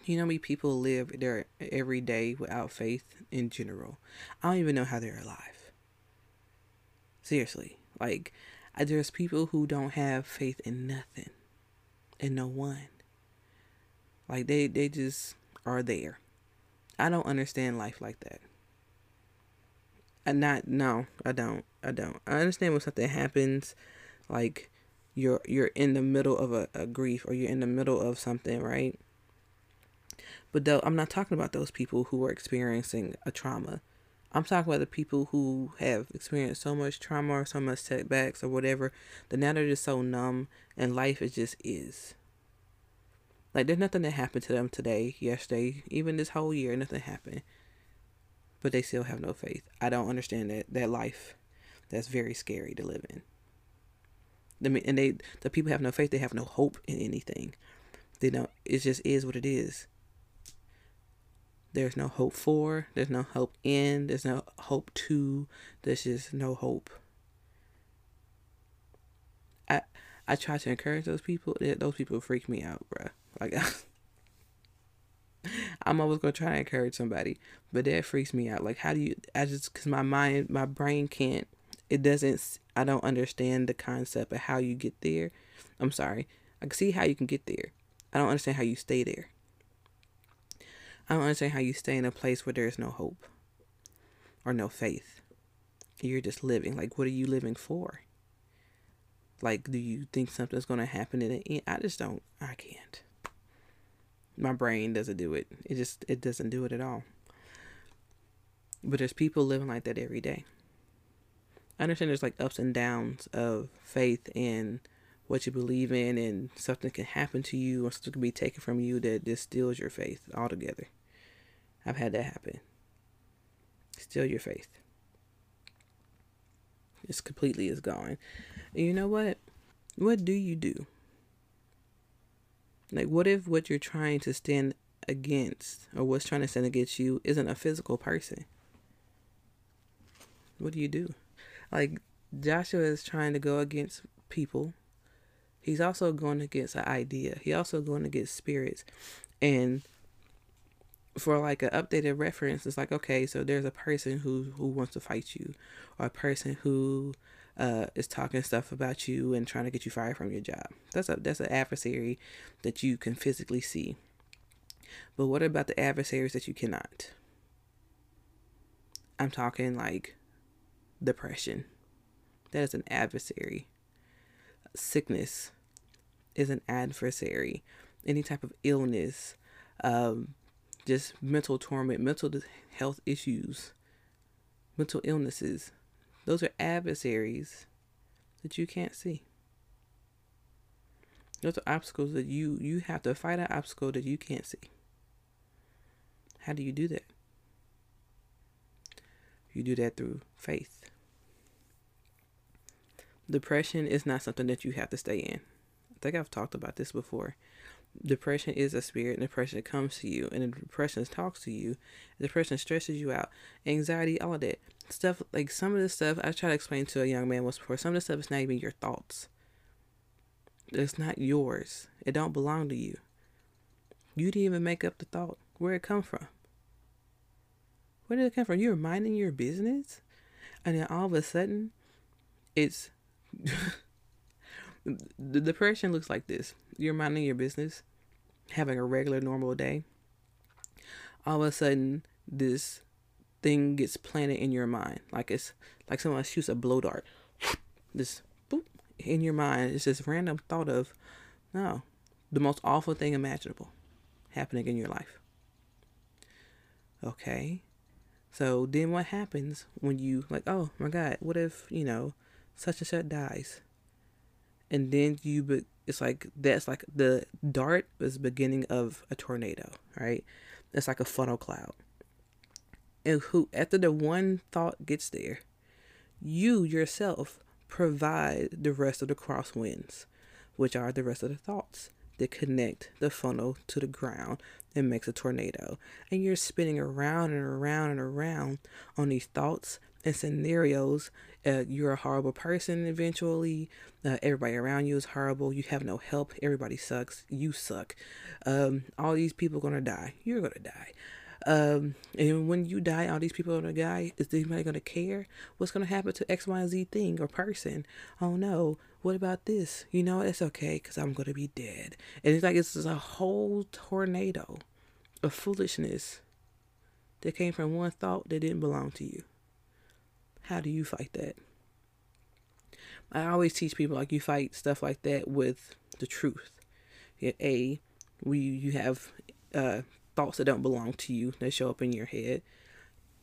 you know many people live their every day without faith in general? I don't even know how they're alive. Seriously. Like, there's people who don't have faith in nothing and no one. Like, they, they just are there. I don't understand life like that. I not, no, I don't. I don't. I understand when something happens, like you're you're in the middle of a, a grief or you're in the middle of something, right? But though I'm not talking about those people who are experiencing a trauma. I'm talking about the people who have experienced so much trauma or so much setbacks or whatever that now they're just so numb and life is just is. Like there's nothing that happened to them today, yesterday, even this whole year, nothing happened. But they still have no faith. I don't understand that that life. That's very scary to live in. I mean, and they the people have no faith. They have no hope in anything. They don't. It just is what it is. There's no hope for. There's no hope in. There's no hope to. There's just no hope. I I try to encourage those people. Those people freak me out, bruh. Like, (laughs) I'm always gonna try to encourage somebody, but that freaks me out. Like, how do you? I just because my mind, my brain can't. It doesn't. I don't understand the concept of how you get there. I'm sorry. I can see how you can get there. I don't understand how you stay there. I don't understand how you stay in a place where there's no hope or no faith. You're just living. Like, what are you living for? Like, do you think something's going to happen in the end? I just don't. I can't my brain doesn't do it. It just it doesn't do it at all. But there's people living like that every day. I understand there's like ups and downs of faith and what you believe in and something can happen to you or something can be taken from you that distills your faith altogether. I've had that happen. Steal your faith. It's completely is gone. And you know what? What do you do? Like, what if what you're trying to stand against or what's trying to stand against you isn't a physical person? What do you do? Like, Joshua is trying to go against people. He's also going against an idea. He also going against spirits. And for like an updated reference, it's like, okay, so there's a person who, who wants to fight you, or a person who uh, is talking stuff about you and trying to get you fired from your job. That's a that's an adversary that you can physically see. But what about the adversaries that you cannot? I'm talking like depression. That is an adversary. Sickness is an adversary. Any type of illness, um, just mental torment, mental health issues, mental illnesses those are adversaries that you can't see. Those are obstacles that you you have to fight an obstacle that you can't see. How do you do that? You do that through faith. Depression is not something that you have to stay in. I think I've talked about this before. Depression is a spirit, and depression comes to you, and depression talks to you. Depression stresses you out. Anxiety, all of that stuff like some of the stuff I try to explain to a young man was before some of the stuff is not even your thoughts. It's not yours. It don't belong to you. You didn't even make up the thought. Where it come from? Where did it come from? You're minding your business, and then all of a sudden, it's (laughs) the depression looks like this. You're minding your business, having a regular normal day. All of a sudden, this thing gets planted in your mind. Like it's like someone shoots a blow dart. This boop in your mind. It's this random thought of no, the most awful thing imaginable happening in your life. Okay. So then what happens when you like, oh my God, what if, you know, such and such dies? And then you, be, it's like, that's like the dart is beginning of a tornado, right? It's like a funnel cloud and who after the one thought gets there you yourself provide the rest of the crosswinds which are the rest of the thoughts that connect the funnel to the ground and makes a tornado and you're spinning around and around and around on these thoughts and scenarios uh, you're a horrible person eventually uh, everybody around you is horrible you have no help everybody sucks you suck um, all these people are gonna die you're gonna die um, and when you die, all these people are gonna die. Is anybody gonna care? What's gonna happen to X, Y, Z thing or person? Oh no. What about this? You know, it's okay because I'm gonna be dead. And it's like it's a whole tornado of foolishness that came from one thought that didn't belong to you. How do you fight that? I always teach people like you fight stuff like that with the truth. A, we you have uh, thoughts that don't belong to you that show up in your head.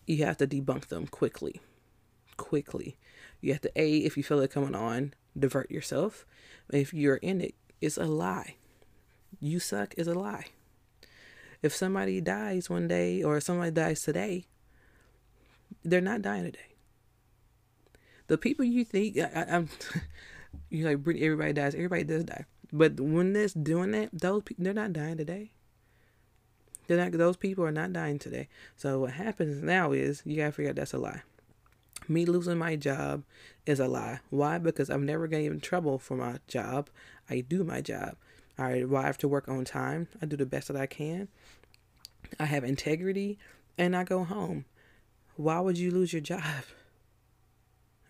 You have to debunk them quickly. Quickly. You have to A, if you feel it coming on, divert yourself. If you're in it, it's a lie. You suck is a lie. If somebody dies one day or somebody dies today, they're not dying today. The people you think I, am (laughs) you like everybody dies, everybody does die. But when they're doing that, those people they're not dying today. They're not those people are not dying today. So what happens now is you gotta figure out that's a lie. Me losing my job is a lie. Why? Because I'm never getting in trouble for my job. I do my job. I arrive to work on time. I do the best that I can. I have integrity and I go home. Why would you lose your job?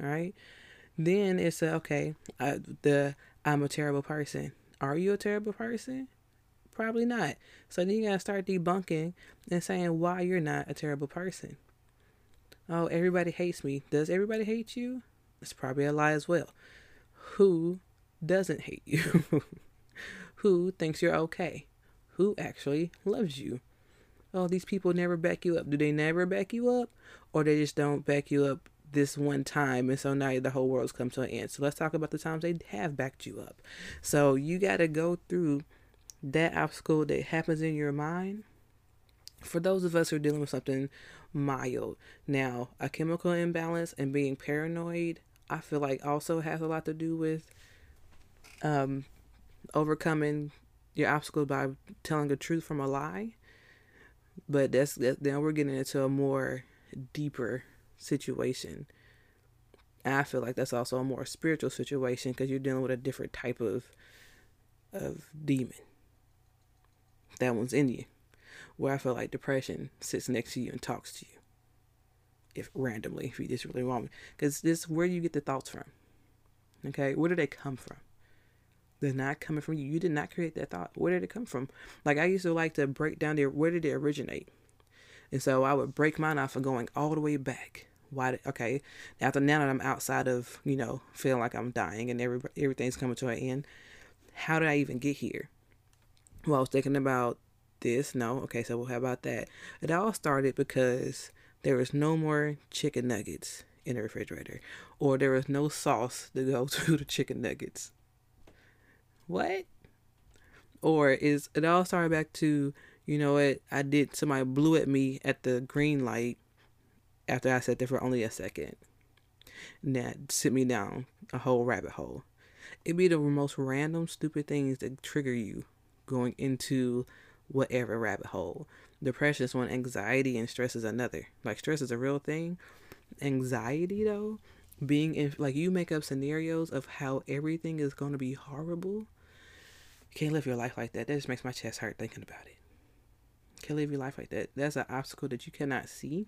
Right. Then it's a, okay. I, the I'm a terrible person. Are you a terrible person? Probably not. So then you gotta start debunking and saying why you're not a terrible person. Oh, everybody hates me. Does everybody hate you? It's probably a lie as well. Who doesn't hate you? (laughs) Who thinks you're okay? Who actually loves you? Oh, these people never back you up. Do they never back you up? Or they just don't back you up this one time and so now the whole world's come to an end. So let's talk about the times they have backed you up. So you gotta go through that obstacle that happens in your mind. For those of us who are dealing with something mild. Now, a chemical imbalance and being paranoid, I feel like also has a lot to do with um, overcoming your obstacle by telling the truth from a lie. But that's, that's now we're getting into a more deeper situation. I feel like that's also a more spiritual situation because you're dealing with a different type of of demon. That one's in you. Where I feel like depression sits next to you and talks to you. If randomly, if you just really want me. Because this where you get the thoughts from. Okay? Where do they come from? They're not coming from you. You did not create that thought. Where did it come from? Like I used to like to break down there. Where did it originate? And so I would break mine off of going all the way back. Why? Okay, after now that I'm outside of you know feeling like I'm dying and every everything's coming to an end, how did I even get here? Well, I was thinking about this. No, okay, so how about that? It all started because there was no more chicken nuggets in the refrigerator, or there was no sauce to go (laughs) to the chicken nuggets. What? Or is it all started back to you know what? I did somebody blew at me at the green light after I sat there for only a second. And that sit me down a whole rabbit hole. It'd be the most random, stupid things that trigger you going into whatever rabbit hole. Depression is one, anxiety and stress is another. Like stress is a real thing. Anxiety though, being in like you make up scenarios of how everything is gonna be horrible. You can't live your life like that. That just makes my chest hurt thinking about it can't live your life like that. That's an obstacle that you cannot see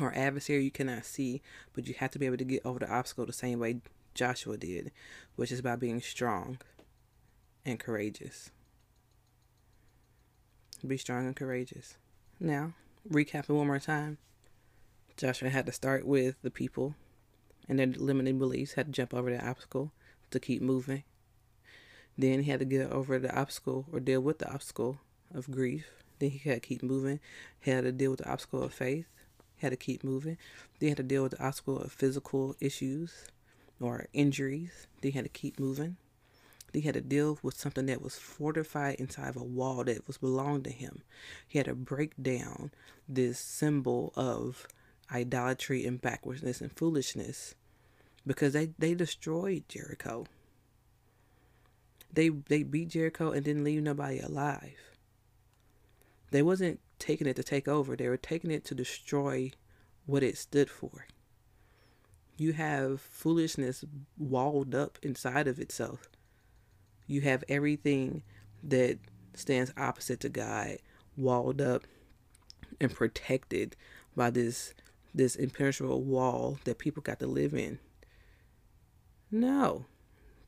or adversary you cannot see, but you have to be able to get over the obstacle the same way Joshua did, which is by being strong and courageous. Be strong and courageous. Now, recapping one more time. Joshua had to start with the people and their limiting beliefs, had to jump over the obstacle to keep moving. Then he had to get over the obstacle or deal with the obstacle of grief then he had to keep moving. He had to deal with the obstacle of faith. Had to keep moving. They had to deal with the obstacle of physical issues or injuries. They had to keep moving. They had to deal with something that was fortified inside of a wall that was belonged to him. He had to break down this symbol of idolatry and backwardness and foolishness because they, they destroyed Jericho. They they beat Jericho and didn't leave nobody alive. They wasn't taking it to take over, they were taking it to destroy what it stood for. You have foolishness walled up inside of itself. You have everything that stands opposite to God walled up and protected by this this impenetrable wall that people got to live in. No.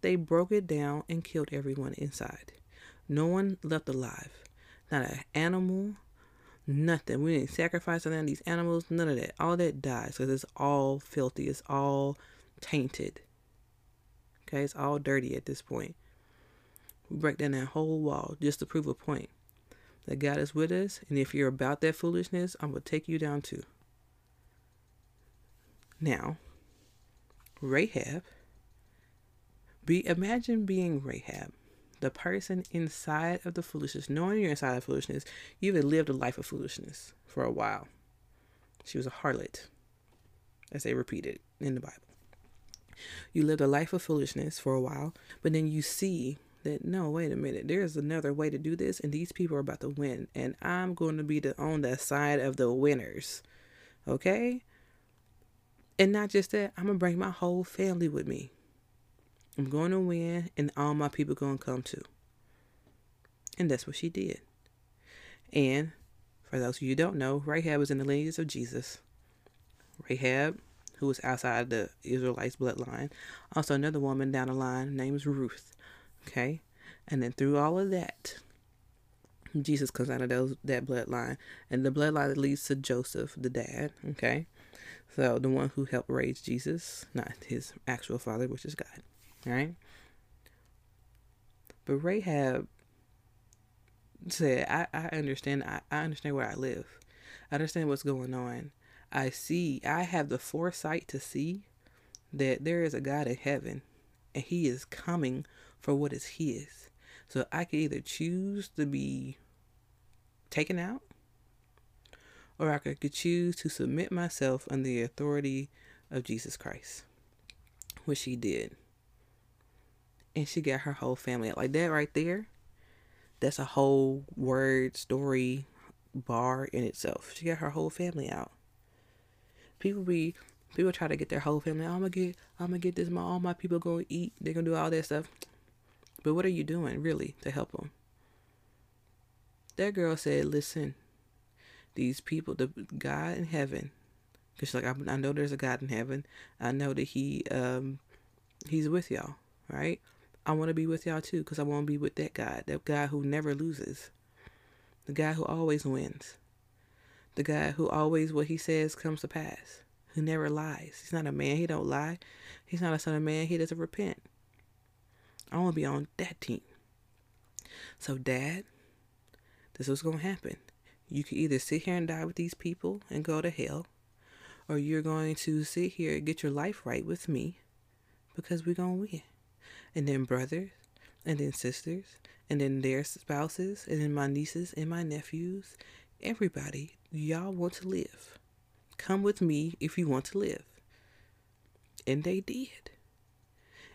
They broke it down and killed everyone inside. No one left alive not an animal, nothing. We didn't sacrifice any of these animals, none of that. All that dies because it's all filthy, it's all tainted. Okay, it's all dirty at this point. We break down that whole wall just to prove a point that God is with us, and if you're about that foolishness, I'm gonna take you down too. Now, Rahab. Be imagine being Rahab, the person inside of the foolishness, knowing you're inside of foolishness. You've lived a life of foolishness for a while. She was a harlot, as they repeated in the Bible. You lived a life of foolishness for a while, but then you see that no, wait a minute, there's another way to do this, and these people are about to win, and I'm going to be the, on the side of the winners. Okay? And not just that, I'm gonna bring my whole family with me. I'm going to win, and all my people gonna come too. And that's what she did. And for those of you who don't know, Rahab was in the lineage of Jesus. Rahab, who was outside the Israelites' bloodline. Also, another woman down the line named Ruth. Okay, and then through all of that, Jesus comes out of those that bloodline, and the bloodline that leads to Joseph, the dad. Okay, so the one who helped raise Jesus, not his actual father, which is God. Right. But Rahab said, I, I understand I, I understand where I live. I understand what's going on. I see I have the foresight to see that there is a God in heaven and he is coming for what is his. So I could either choose to be taken out or I could choose to submit myself under the authority of Jesus Christ, which she did. And she got her whole family out. Like that right there, that's a whole word, story, bar in itself. She got her whole family out. People be people try to get their whole family. I'm gonna get I'm gonna get this. My all my people gonna eat. They're gonna do all that stuff. But what are you doing really to help them? That girl said, "Listen, these people, the God in heaven, because like I, I know there's a God in heaven. I know that He um He's with y'all, right? I want to be with y'all too, because I want to be with that God, that God who never loses, the guy who always wins, the guy who always what He says comes to pass, who never lies. He's not a man. He don't lie. He's not a son of man. He doesn't repent. I want to be on that team. So, Dad, this is what's gonna happen. You can either sit here and die with these people and go to hell, or you're going to sit here and get your life right with me because we're going to win. And then brothers, and then sisters, and then their spouses, and then my nieces and my nephews, everybody, y'all want to live. Come with me if you want to live. And they did.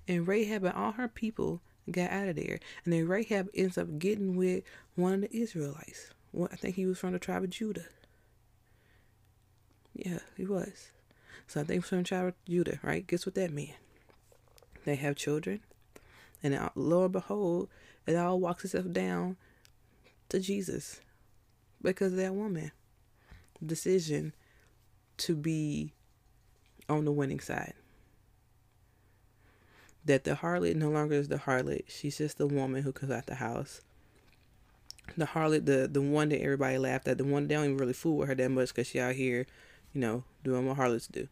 And Rahab and all her people got out of there. And then Rahab ends up getting with one of the Israelites. I think he was from the tribe of Judah. Yeah, he was. So I think from the tribe of Judah, right? Guess what that meant? They have children, and lo and behold, it all walks itself down to Jesus because that woman decision to be on the winning side. That the harlot no longer is the harlot; she's just the woman who comes out the house the harlot, the the one that everybody laughed at, the one they don't even really fool with her that much because she out here, you know, doing what harlots do.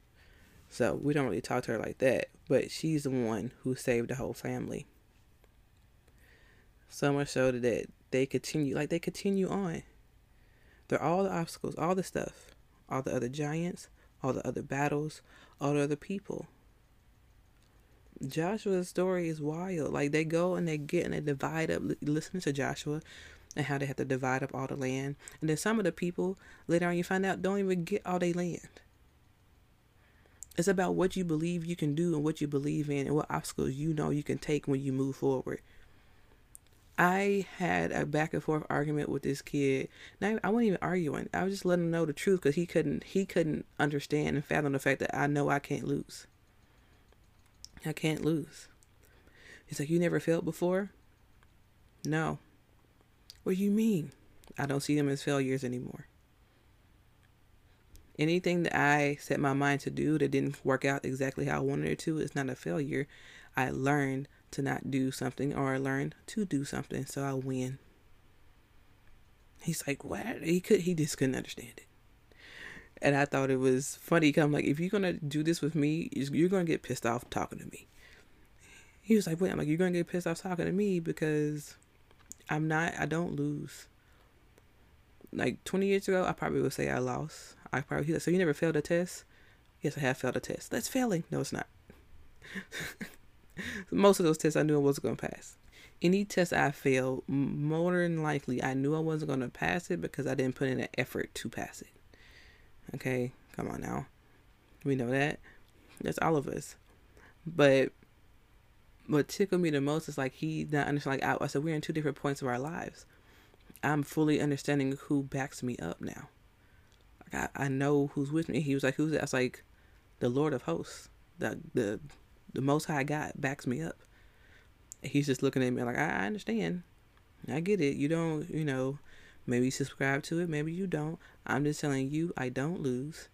So we don't really talk to her like that. But she's the one who saved the whole family. So much so that they continue, like they continue on. They're all the obstacles, all the stuff, all the other giants, all the other battles, all the other people. Joshua's story is wild. Like they go and they get and they divide up. Listening to Joshua, and how they have to divide up all the land. And then some of the people later on you find out don't even get all their land. It's about what you believe you can do and what you believe in and what obstacles you know you can take when you move forward. I had a back and forth argument with this kid. Now I wasn't even arguing. I was just letting him know the truth because he couldn't he couldn't understand and fathom the fact that I know I can't lose. I can't lose. He's like, You never failed before? No. What do you mean? I don't see them as failures anymore. Anything that I set my mind to do that didn't work out exactly how I wanted it to is not a failure. I learned to not do something or I learned to do something, so I win. He's like, what? He could he just couldn't understand it. And I thought it was funny. Cause I'm like, if you're gonna do this with me, you're gonna get pissed off talking to me. He was like, wait, I'm like, you're gonna get pissed off talking to me because I'm not I don't lose. Like twenty years ago I probably would say I lost. I probably he like, so you never failed a test? Yes, I have failed a test. That's failing. No, it's not. (laughs) (laughs) Most of those tests I knew I wasn't gonna pass. Any test I failed, more than likely I knew I wasn't gonna pass it because I didn't put in an effort to pass it. Okay, come on now. We know that. That's all of us. But what tickled me the most is like he not understand. Like I, I said, we're in two different points of our lives. I'm fully understanding who backs me up now. Like I, I know who's with me. He was like, "Who's that?" I was like, "The Lord of Hosts, the the the Most High God backs me up." He's just looking at me like, "I, I understand, I get it. You don't, you know, maybe subscribe to it, maybe you don't. I'm just telling you, I don't lose."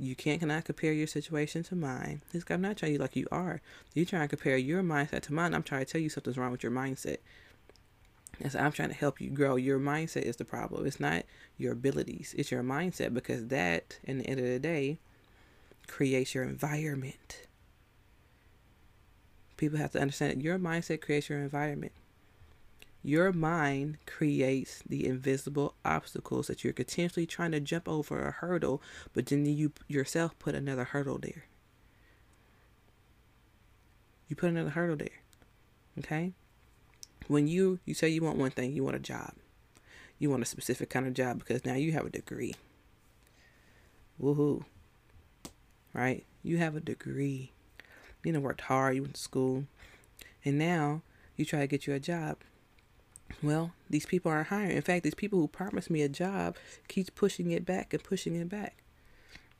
You can't cannot compare your situation to mine. This guy, I'm not telling you like you are. You trying to compare your mindset to mine. I'm trying to tell you something's wrong with your mindset. And so I'm trying to help you grow. Your mindset is the problem. It's not your abilities. It's your mindset because that, in the end of the day, creates your environment. People have to understand that your mindset creates your environment. Your mind creates the invisible obstacles that you're continuously trying to jump over a hurdle, but then you yourself put another hurdle there. You put another hurdle there. Okay? When you you say you want one thing, you want a job. You want a specific kind of job because now you have a degree. Woohoo. Right? You have a degree. You know worked hard, you went to school. And now you try to get you a job well, these people aren't hiring. In fact, these people who promised me a job keeps pushing it back and pushing it back.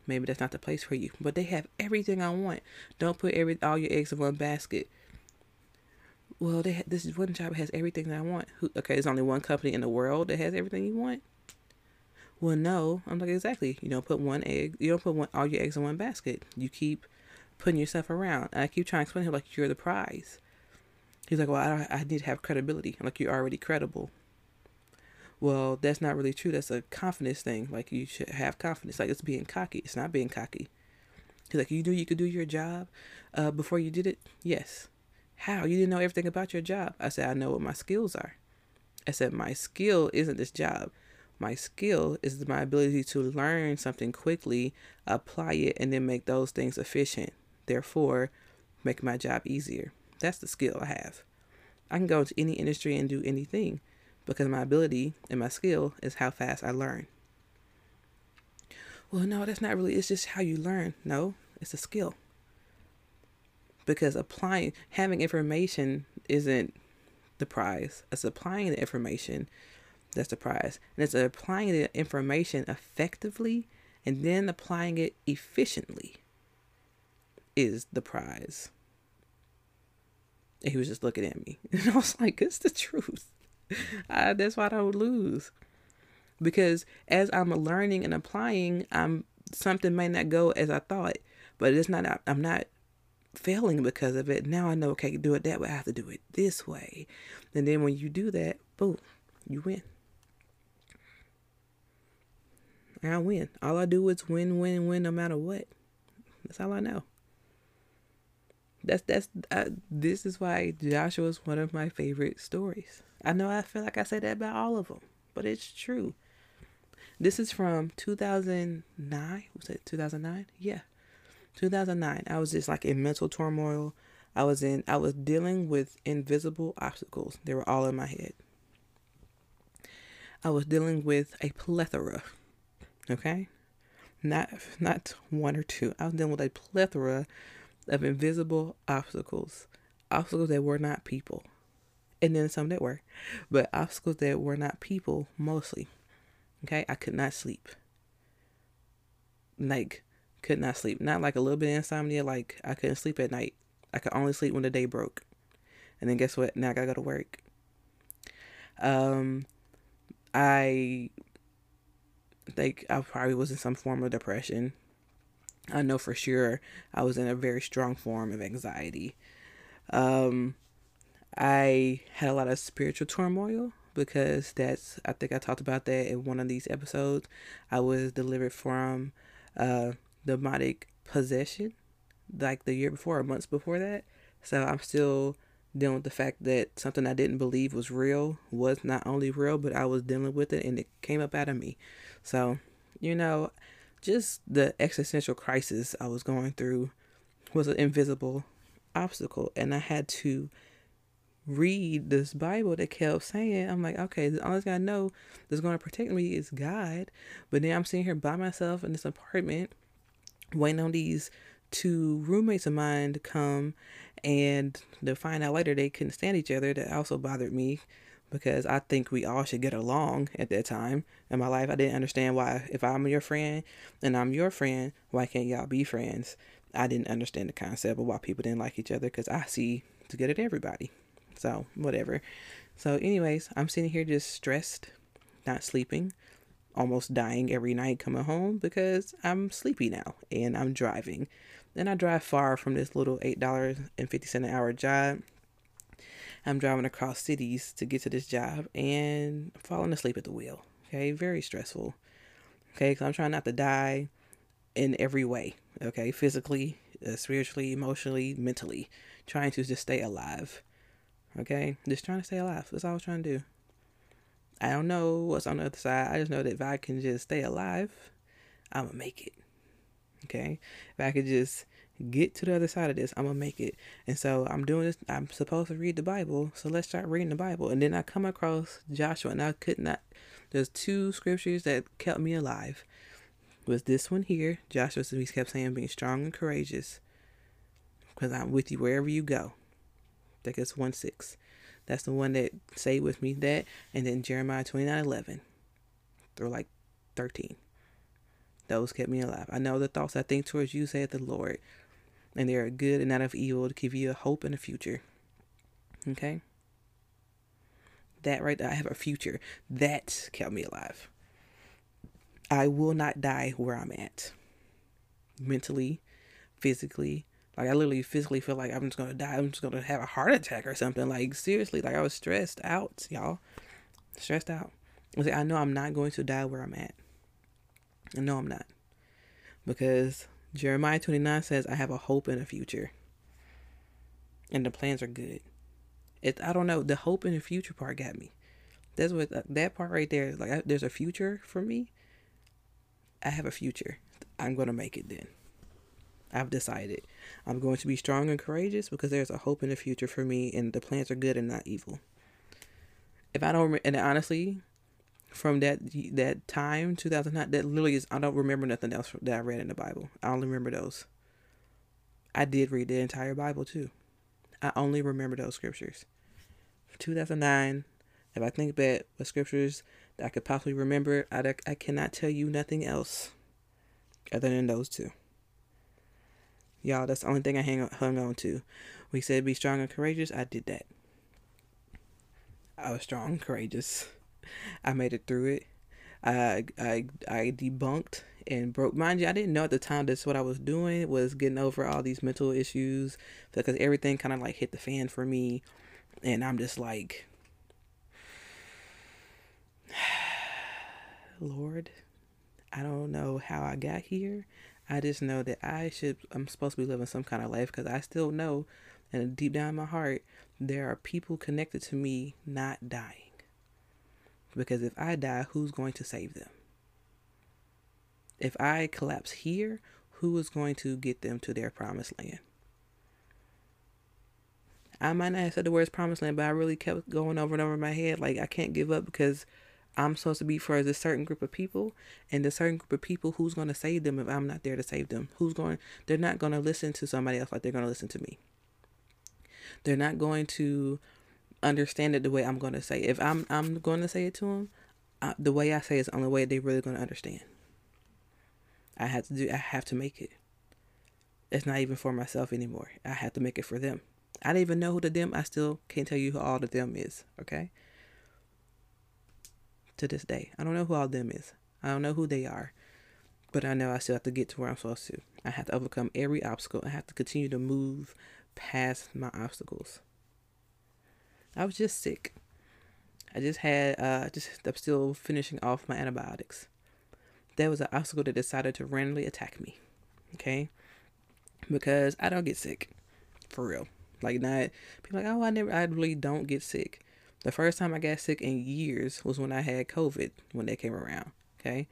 Maybe that's not the place for you, but they have everything I want. Don't put every all your eggs in one basket. Well, they ha- this is one job has everything that I want. Who, okay, there's only one company in the world that has everything you want. Well, no, I'm like exactly. You don't put one egg. You don't put one, all your eggs in one basket. You keep putting yourself around. And I keep trying to explain to him like you're the prize. He's like, well, I, I need to have credibility. I'm like, you're already credible. Well, that's not really true. That's a confidence thing. Like, you should have confidence. Like, it's being cocky. It's not being cocky. He's like, you knew you could do your job uh, before you did it? Yes. How? You didn't know everything about your job. I said, I know what my skills are. I said, my skill isn't this job. My skill is my ability to learn something quickly, apply it, and then make those things efficient. Therefore, make my job easier. That's the skill I have. I can go into any industry and do anything because my ability and my skill is how fast I learn. Well, no, that's not really, it's just how you learn. No, it's a skill. Because applying, having information isn't the prize. It's applying the information that's the prize. And it's applying the information effectively and then applying it efficiently is the prize. And he was just looking at me. (laughs) And I was like, it's the truth. (laughs) I, that's why I don't lose. Because as I'm learning and applying, I'm something may not go as I thought, but it's not I'm not failing because of it. Now I know okay, do it that way. I have to do it this way. And then when you do that, boom, you win. I win. All I do is win, win, win, no matter what. That's all I know. That's that's uh, this is why Joshua is one of my favorite stories. I know I feel like I say that about all of them, but it's true. This is from 2009. Was it 2009? Yeah, 2009. I was just like in mental turmoil. I was in. I was dealing with invisible obstacles. They were all in my head. I was dealing with a plethora. Okay, not not one or two. I was dealing with a plethora of invisible obstacles, obstacles that were not people, and then some that were, but obstacles that were not people mostly. Okay, I could not sleep. Like, could not sleep. Not like a little bit of insomnia, like I couldn't sleep at night. I could only sleep when the day broke. And then guess what? Now I gotta go to work. Um, I think I probably was in some form of depression. I know for sure I was in a very strong form of anxiety. Um, I had a lot of spiritual turmoil because that's, I think I talked about that in one of these episodes. I was delivered from uh, demonic possession like the year before or months before that. So I'm still dealing with the fact that something I didn't believe was real was not only real, but I was dealing with it and it came up out of me. So, you know, just the existential crisis I was going through was an invisible obstacle. And I had to read this Bible that kept saying, I'm like, okay, the only thing I know that's going to protect me is God. But then I'm sitting here by myself in this apartment, waiting on these two roommates of mine to come and to find out later they couldn't stand each other. That also bothered me because I think we all should get along at that time in my life. I didn't understand why, if I'm your friend and I'm your friend, why can't y'all be friends? I didn't understand the concept of why people didn't like each other because I see to get at everybody. So, whatever. So, anyways, I'm sitting here just stressed, not sleeping, almost dying every night coming home because I'm sleepy now and I'm driving. And I drive far from this little $8.50 an hour job. I'm driving across cities to get to this job and falling asleep at the wheel. Okay, very stressful. Okay, because I'm trying not to die in every way. Okay, physically, uh, spiritually, emotionally, mentally, trying to just stay alive. Okay, just trying to stay alive. That's all I was trying to do. I don't know what's on the other side. I just know that if I can just stay alive, I'm gonna make it. Okay, if I could just get to the other side of this, I'm gonna make it. And so I'm doing this. I'm supposed to read the Bible, so let's start reading the Bible. And then I come across Joshua, and I could not. There's two scriptures that kept me alive. Was this one here? Joshua he kept saying, "Being strong and courageous, because I'm with you wherever you go." Think it's one six. That's the one that say with me that, and then Jeremiah twenty nine eleven, through like thirteen. Those kept me alive. I know the thoughts I think towards you, saith the Lord, and they are good and not of evil to give you a hope in the future. Okay? That right there, I have a future. That kept me alive. I will not die where I'm at. Mentally, physically. Like I literally physically feel like I'm just gonna die. I'm just gonna have a heart attack or something. Like seriously, like I was stressed out, y'all. Stressed out. I know I'm not going to die where I'm at. I know I'm not. Because Jeremiah 29 says, I have a hope and a future. And the plans are good. It, I don't know. The hope in the future part got me. That's what uh, that part right there. Like, I, there's a future for me. I have a future. I'm to make it then. I've decided. I'm going to be strong and courageous because there's a hope in the future for me, and the plans are good and not evil. If I don't, and honestly, from that that time 2009 that literally is i don't remember nothing else that i read in the bible. I only remember those. I did read the entire bible too. I only remember those scriptures. 2009 if i think back what scriptures that i could possibly remember I, I cannot tell you nothing else other than those two. Y'all that's the only thing i hang, hung on to. We said be strong and courageous. I did that. I was strong and courageous I made it through it. I I I debunked and broke. Mind you, I didn't know at the time that's what I was doing was getting over all these mental issues because everything kind of like hit the fan for me, and I'm just like, (sighs) Lord, I don't know how I got here. I just know that I should. I'm supposed to be living some kind of life because I still know, and deep down in my heart, there are people connected to me not dying. Because if I die, who's going to save them? If I collapse here, who is going to get them to their promised land? I might not have said the words promised land, but I really kept going over and over in my head. Like, I can't give up because I'm supposed to be for a certain group of people, and the certain group of people, who's going to save them if I'm not there to save them? Who's going? They're not going to listen to somebody else like they're going to listen to me. They're not going to understand it the way I'm going to say. It. If I'm I'm going to say it to them, the way I say it's the only way they're really going to understand. I have to do. I have to make it. It's not even for myself anymore. I have to make it for them. I don't even know who the them. I still can't tell you who all the them is. Okay. To this day, I don't know who all them is. I don't know who they are, but I know I still have to get to where I'm supposed to. I have to overcome every obstacle. I have to continue to move past my obstacles. I was just sick. I just had uh just I'm still finishing off my antibiotics. There was an obstacle that decided to randomly attack me. Okay? Because I don't get sick. For real. Like not people like, oh, I never, I really don't get sick. The first time I got sick in years was when I had COVID when that came around. Okay,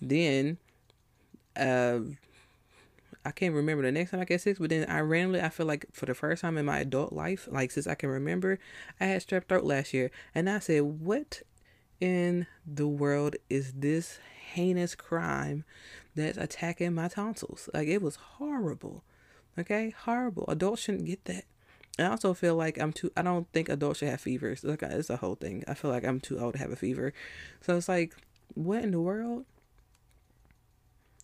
then, uh, I can't remember the next time I got sick, but then I randomly, I feel like for the first time in my adult life, like since I can remember, I had strep throat last year, and I said, what in the world is this heinous crime that's attacking my tonsils? Like it was horrible. Okay, horrible. Adults shouldn't get that. I also feel like I'm too. I don't think adults should have fevers. Like it's a whole thing. I feel like I'm too old to have a fever. So it's like, what in the world?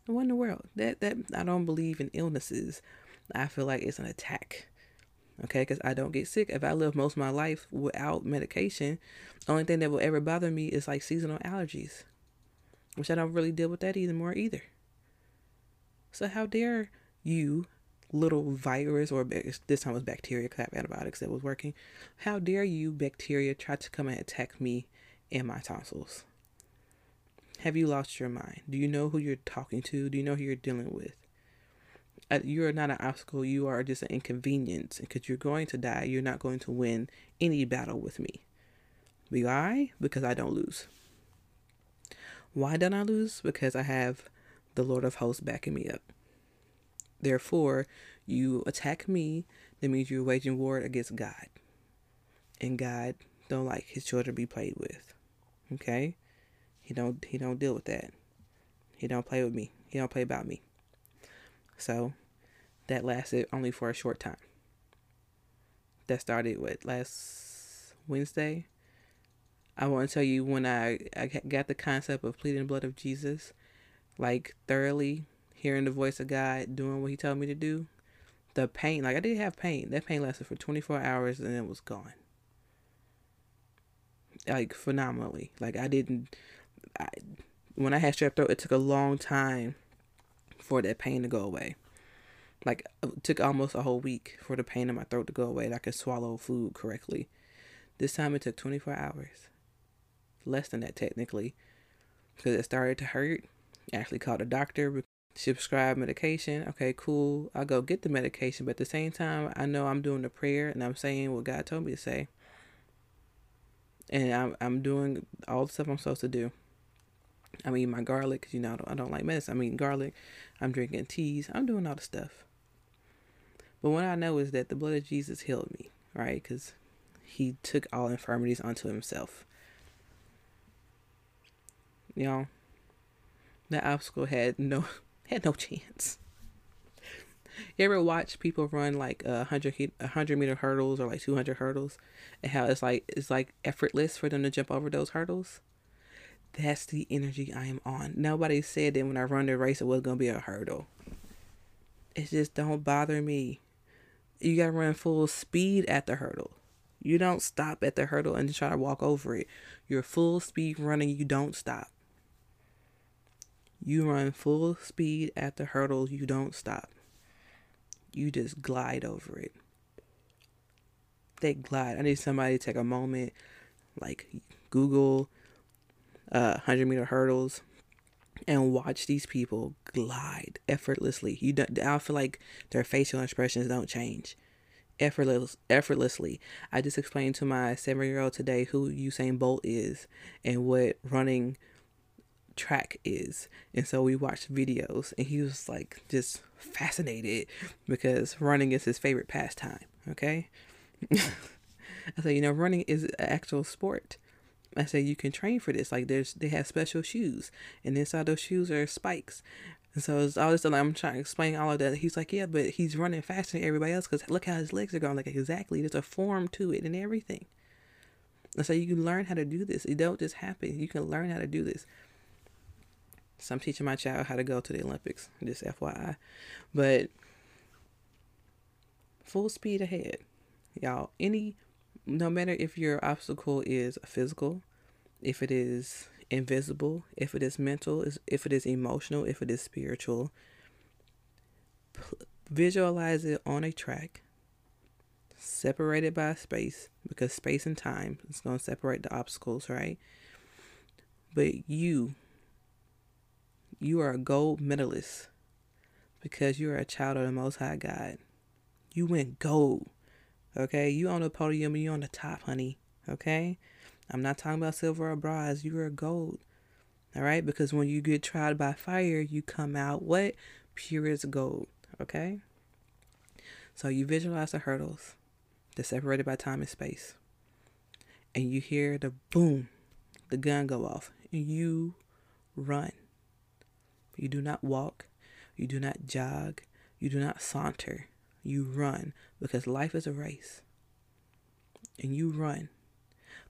What in the world? That that I don't believe in illnesses. I feel like it's an attack. Okay, because I don't get sick. If I live most of my life without medication, the only thing that will ever bother me is like seasonal allergies, which I don't really deal with that anymore either. So how dare you little virus or this time was bacteria because antibiotics that was working. How dare you, bacteria, try to come and attack me and my tonsils? Have you lost your mind? Do you know who you're talking to? Do you know who you're dealing with? Uh, you're not an obstacle. You are just an inconvenience. Because you're going to die. You're not going to win any battle with me. Why? Because I don't lose. Why don't I lose? Because I have the Lord of Hosts backing me up. Therefore, you attack me, that means you're waging war against God. And God don't like his children to be played with. Okay? He don't he don't deal with that. He don't play with me. He don't play about me. So that lasted only for a short time. That started what last Wednesday. I want to tell you when I, I got the concept of pleading the blood of Jesus, like thoroughly hearing the voice of God, doing what He told me to do, the pain, like I did have pain. That pain lasted for 24 hours and it was gone. Like phenomenally. Like I didn't, I, when I had strep throat, it took a long time for that pain to go away. Like it took almost a whole week for the pain in my throat to go away and I could swallow food correctly. This time it took 24 hours. Less than that technically. Because it started to hurt. I actually called a doctor she prescribed medication. Okay, cool. I'll go get the medication. But at the same time, I know I'm doing the prayer and I'm saying what God told me to say. And I'm, I'm doing all the stuff I'm supposed to do. I'm eating my garlic because, you know, I don't, I don't like medicine. I mean garlic. I'm drinking teas. I'm doing all the stuff. But what I know is that the blood of Jesus healed me, right? Because he took all infirmities onto himself. You know, that obstacle had no (laughs) had no chance. You ever watch people run like a hundred a hundred meter hurdles or like two hundred hurdles, and how it's like it's like effortless for them to jump over those hurdles? That's the energy I am on. Nobody said that when I run the race it was gonna be a hurdle. It just don't bother me. You gotta run full speed at the hurdle. You don't stop at the hurdle and try to walk over it. You're full speed running. You don't stop. You run full speed at the hurdle, you don't stop. You just glide over it. They glide. I need somebody to take a moment, like Google uh, 100 meter hurdles and watch these people glide effortlessly. You don't, I feel like their facial expressions don't change. Effortless, effortlessly. I just explained to my seven year old today who Usain Bolt is and what running track is. And so we watched videos and he was like just fascinated because running is his favorite pastime. Okay. (laughs) I said, you know, running is an actual sport. I said you can train for this. Like there's they have special shoes and inside those shoes are spikes. And so it's all this like I'm trying to explain all of that. He's like, yeah, but he's running faster than everybody else because look how his legs are going. Like exactly, there's a form to it and everything. And so you can learn how to do this. It don't just happen. You can learn how to do this. So I'm teaching my child how to go to the Olympics, just FYI. But full speed ahead. Y'all, any no matter if your obstacle is physical, if it is invisible, if it is mental, if it is emotional, if it is spiritual, visualize it on a track separated by space because space and time is going to separate the obstacles, right? But you you are a gold medalist because you are a child of the Most High God. You went gold. Okay, you on the podium, you on the top, honey. Okay, I'm not talking about silver or bronze. You are gold. All right, because when you get tried by fire, you come out what pure as gold. Okay, so you visualize the hurdles. They're separated by time and space, and you hear the boom, the gun go off, and you run. You do not walk. You do not jog. You do not saunter. You run because life is a race. And you run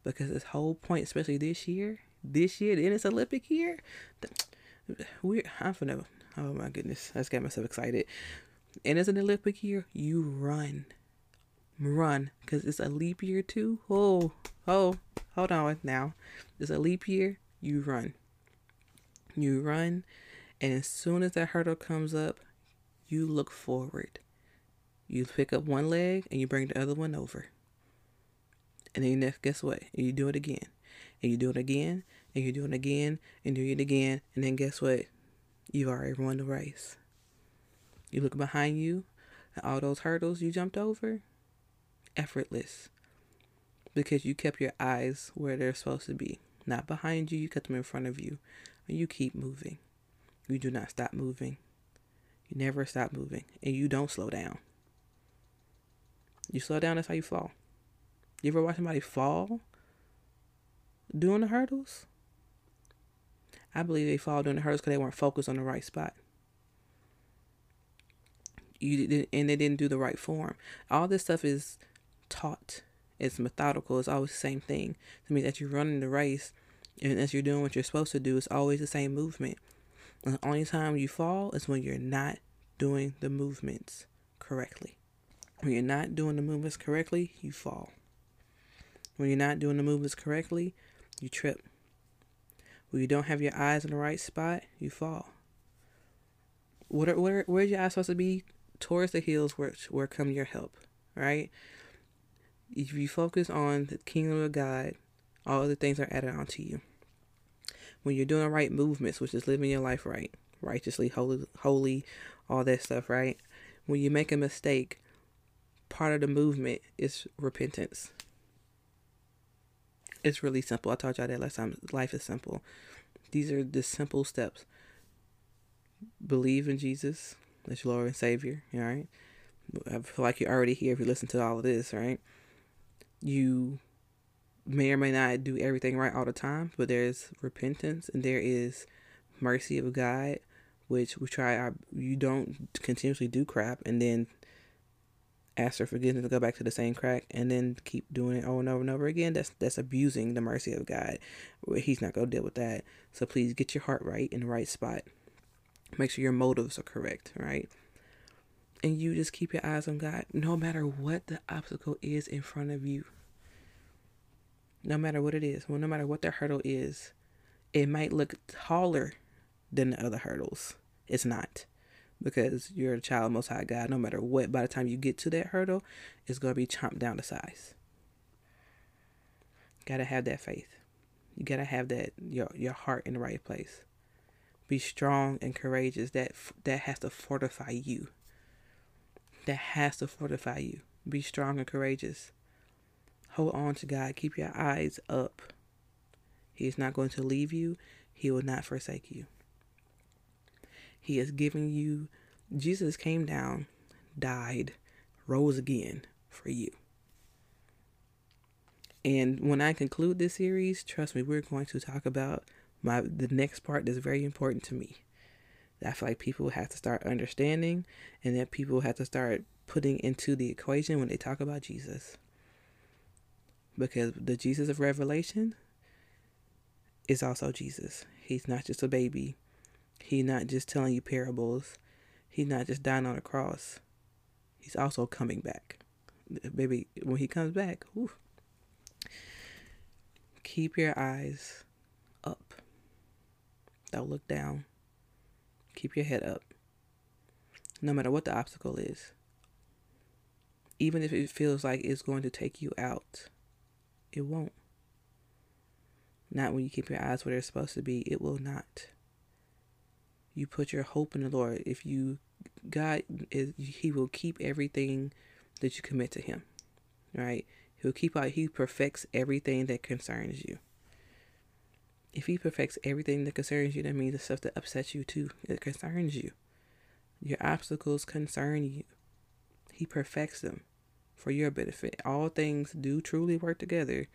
because this whole point, especially this year, this year, then it's Olympic year. We, I'm finna, oh my goodness, I just got myself excited. And it's an Olympic year, you run. Run because it's a leap year too. Oh, oh, hold on now. It's a leap year, you run. You run and as soon as that hurdle comes up, you look forward. You pick up one leg and you bring the other one over. And then guess what? You do it again. And you do it again. And you do it again. And do it again. And then guess what? You've already won the race. You look behind you, and all those hurdles you jumped over, effortless. Because you kept your eyes where they're supposed to be. Not behind you, you kept them in front of you. And you keep moving. You do not stop moving. You never stop moving. And you don't slow down. You slow down, that's how you fall. You ever watch somebody fall doing the hurdles? I believe they fall doing the hurdles because they weren't focused on the right spot. You and they didn't do the right form. All this stuff is taught. It's methodical. It's always the same thing. It means that you're running the race, and as you're doing what you're supposed to do, it's always the same movement. The only time you fall is when you're not doing the movements correctly. When you're not doing the movements correctly, you fall. When you're not doing the movements correctly, you trip. When you don't have your eyes in the right spot, you fall. Where, where, where's your eyes supposed to be? Towards the hills where, where come your help, right? If you focus on the kingdom of God, all other things are added onto you when you're doing the right movements, which is living your life right, righteously, holy, holy, all that stuff, right? When you make a mistake, part of the movement is repentance. It's really simple. I told y'all that last time. Life is simple. These are the simple steps. Believe in Jesus as your Lord and Savior, all right? I feel like you're already here if you listen to all of this, right? You may or may not do everything right all the time, but there's repentance and there is mercy of God, which we try our you don't continuously do crap and then ask for forgiveness to go back to the same crack and then keep doing it over and over and over again. That's that's abusing the mercy of God. He's not gonna deal with that. So please get your heart right in the right spot. Make sure your motives are correct, right? And you just keep your eyes on God no matter what the obstacle is in front of you no matter what it is, well, no matter what the hurdle is, it might look taller than the other hurdles. It's not because you're a child of Most High God. No matter what, by the time you get to that hurdle, it's going to be chomped down to size. Got to have that faith. You got to have that your your heart in the right place. Be strong and courageous. That that has to fortify you. That has to fortify you. Be strong and courageous. Hold on to God. Keep your eyes up. He is not going to leave you, He will not forsake you. He is giving you, Jesus came down, died, rose again for you. And when I conclude this series, trust me, we're going to talk about my the next part that's very important to me. I feel like people have to start understanding and that people have to start putting into the equation when they talk about Jesus because the Jesus of Revelation is also Jesus. He's not just a baby. He's not just telling you parables. He's not just dying on a cross. He's also coming back. Baby, when he comes back, whew, keep your eyes up. Don't look down. Keep your head up. No matter what the obstacle is. Even if it feels like it's going to take you out it won't. Not when you keep your eyes where they're supposed to be. It will not. You put your hope in the Lord. If you, God is, He will keep everything that you commit to Him. right? He'll keep out, he perfects everything that concerns you. If he perfects everything that concerns you, that means the stuff that upsets you too. It concerns you. Your obstacles concern you. He perfects them for your benefit. All things do truly work together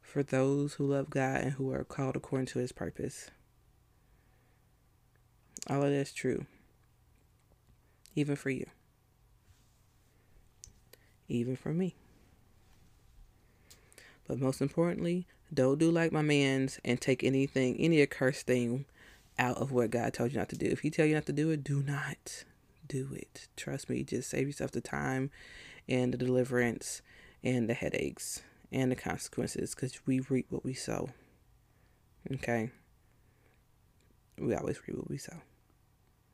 for those who love God and who are called according to his purpose. All of that's true. Even for you. Even for me. But most importantly, don't do like my man's and take anything, any accursed thing out of what God told you not to do. If he tell you not to do it, do not do it. Trust me, just save yourself the time and the deliverance and the headaches and the consequences because we reap what we sow. Okay? We always reap what we sow.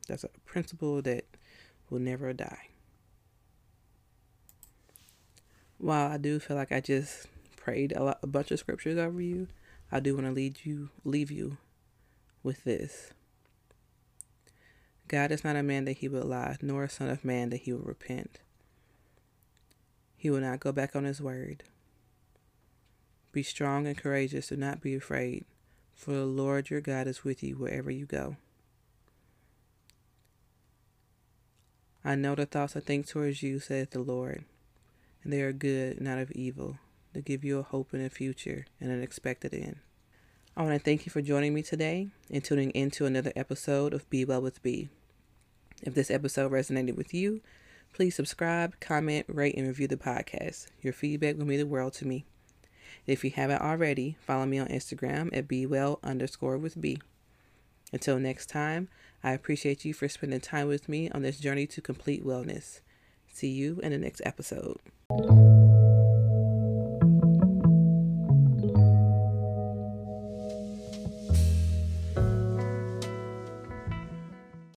That's a principle that will never die. While I do feel like I just prayed a, lot, a bunch of scriptures over you, I do want to lead you, leave you with this. God is not a man that he would lie, nor a son of man that he would repent. He will not go back on his word. Be strong and courageous, do not be afraid, for the Lord your God is with you wherever you go. I know the thoughts I think towards you, saith the Lord, and they are good, not of evil, to give you a hope in a future and an expected end. I want to thank you for joining me today and tuning in to another episode of Be Well with B. If this episode resonated with you, please subscribe, comment, rate, and review the podcast. Your feedback will mean the world to me. If you haven't already, follow me on Instagram at bewell underscore with B. Until next time, I appreciate you for spending time with me on this journey to complete wellness. See you in the next episode.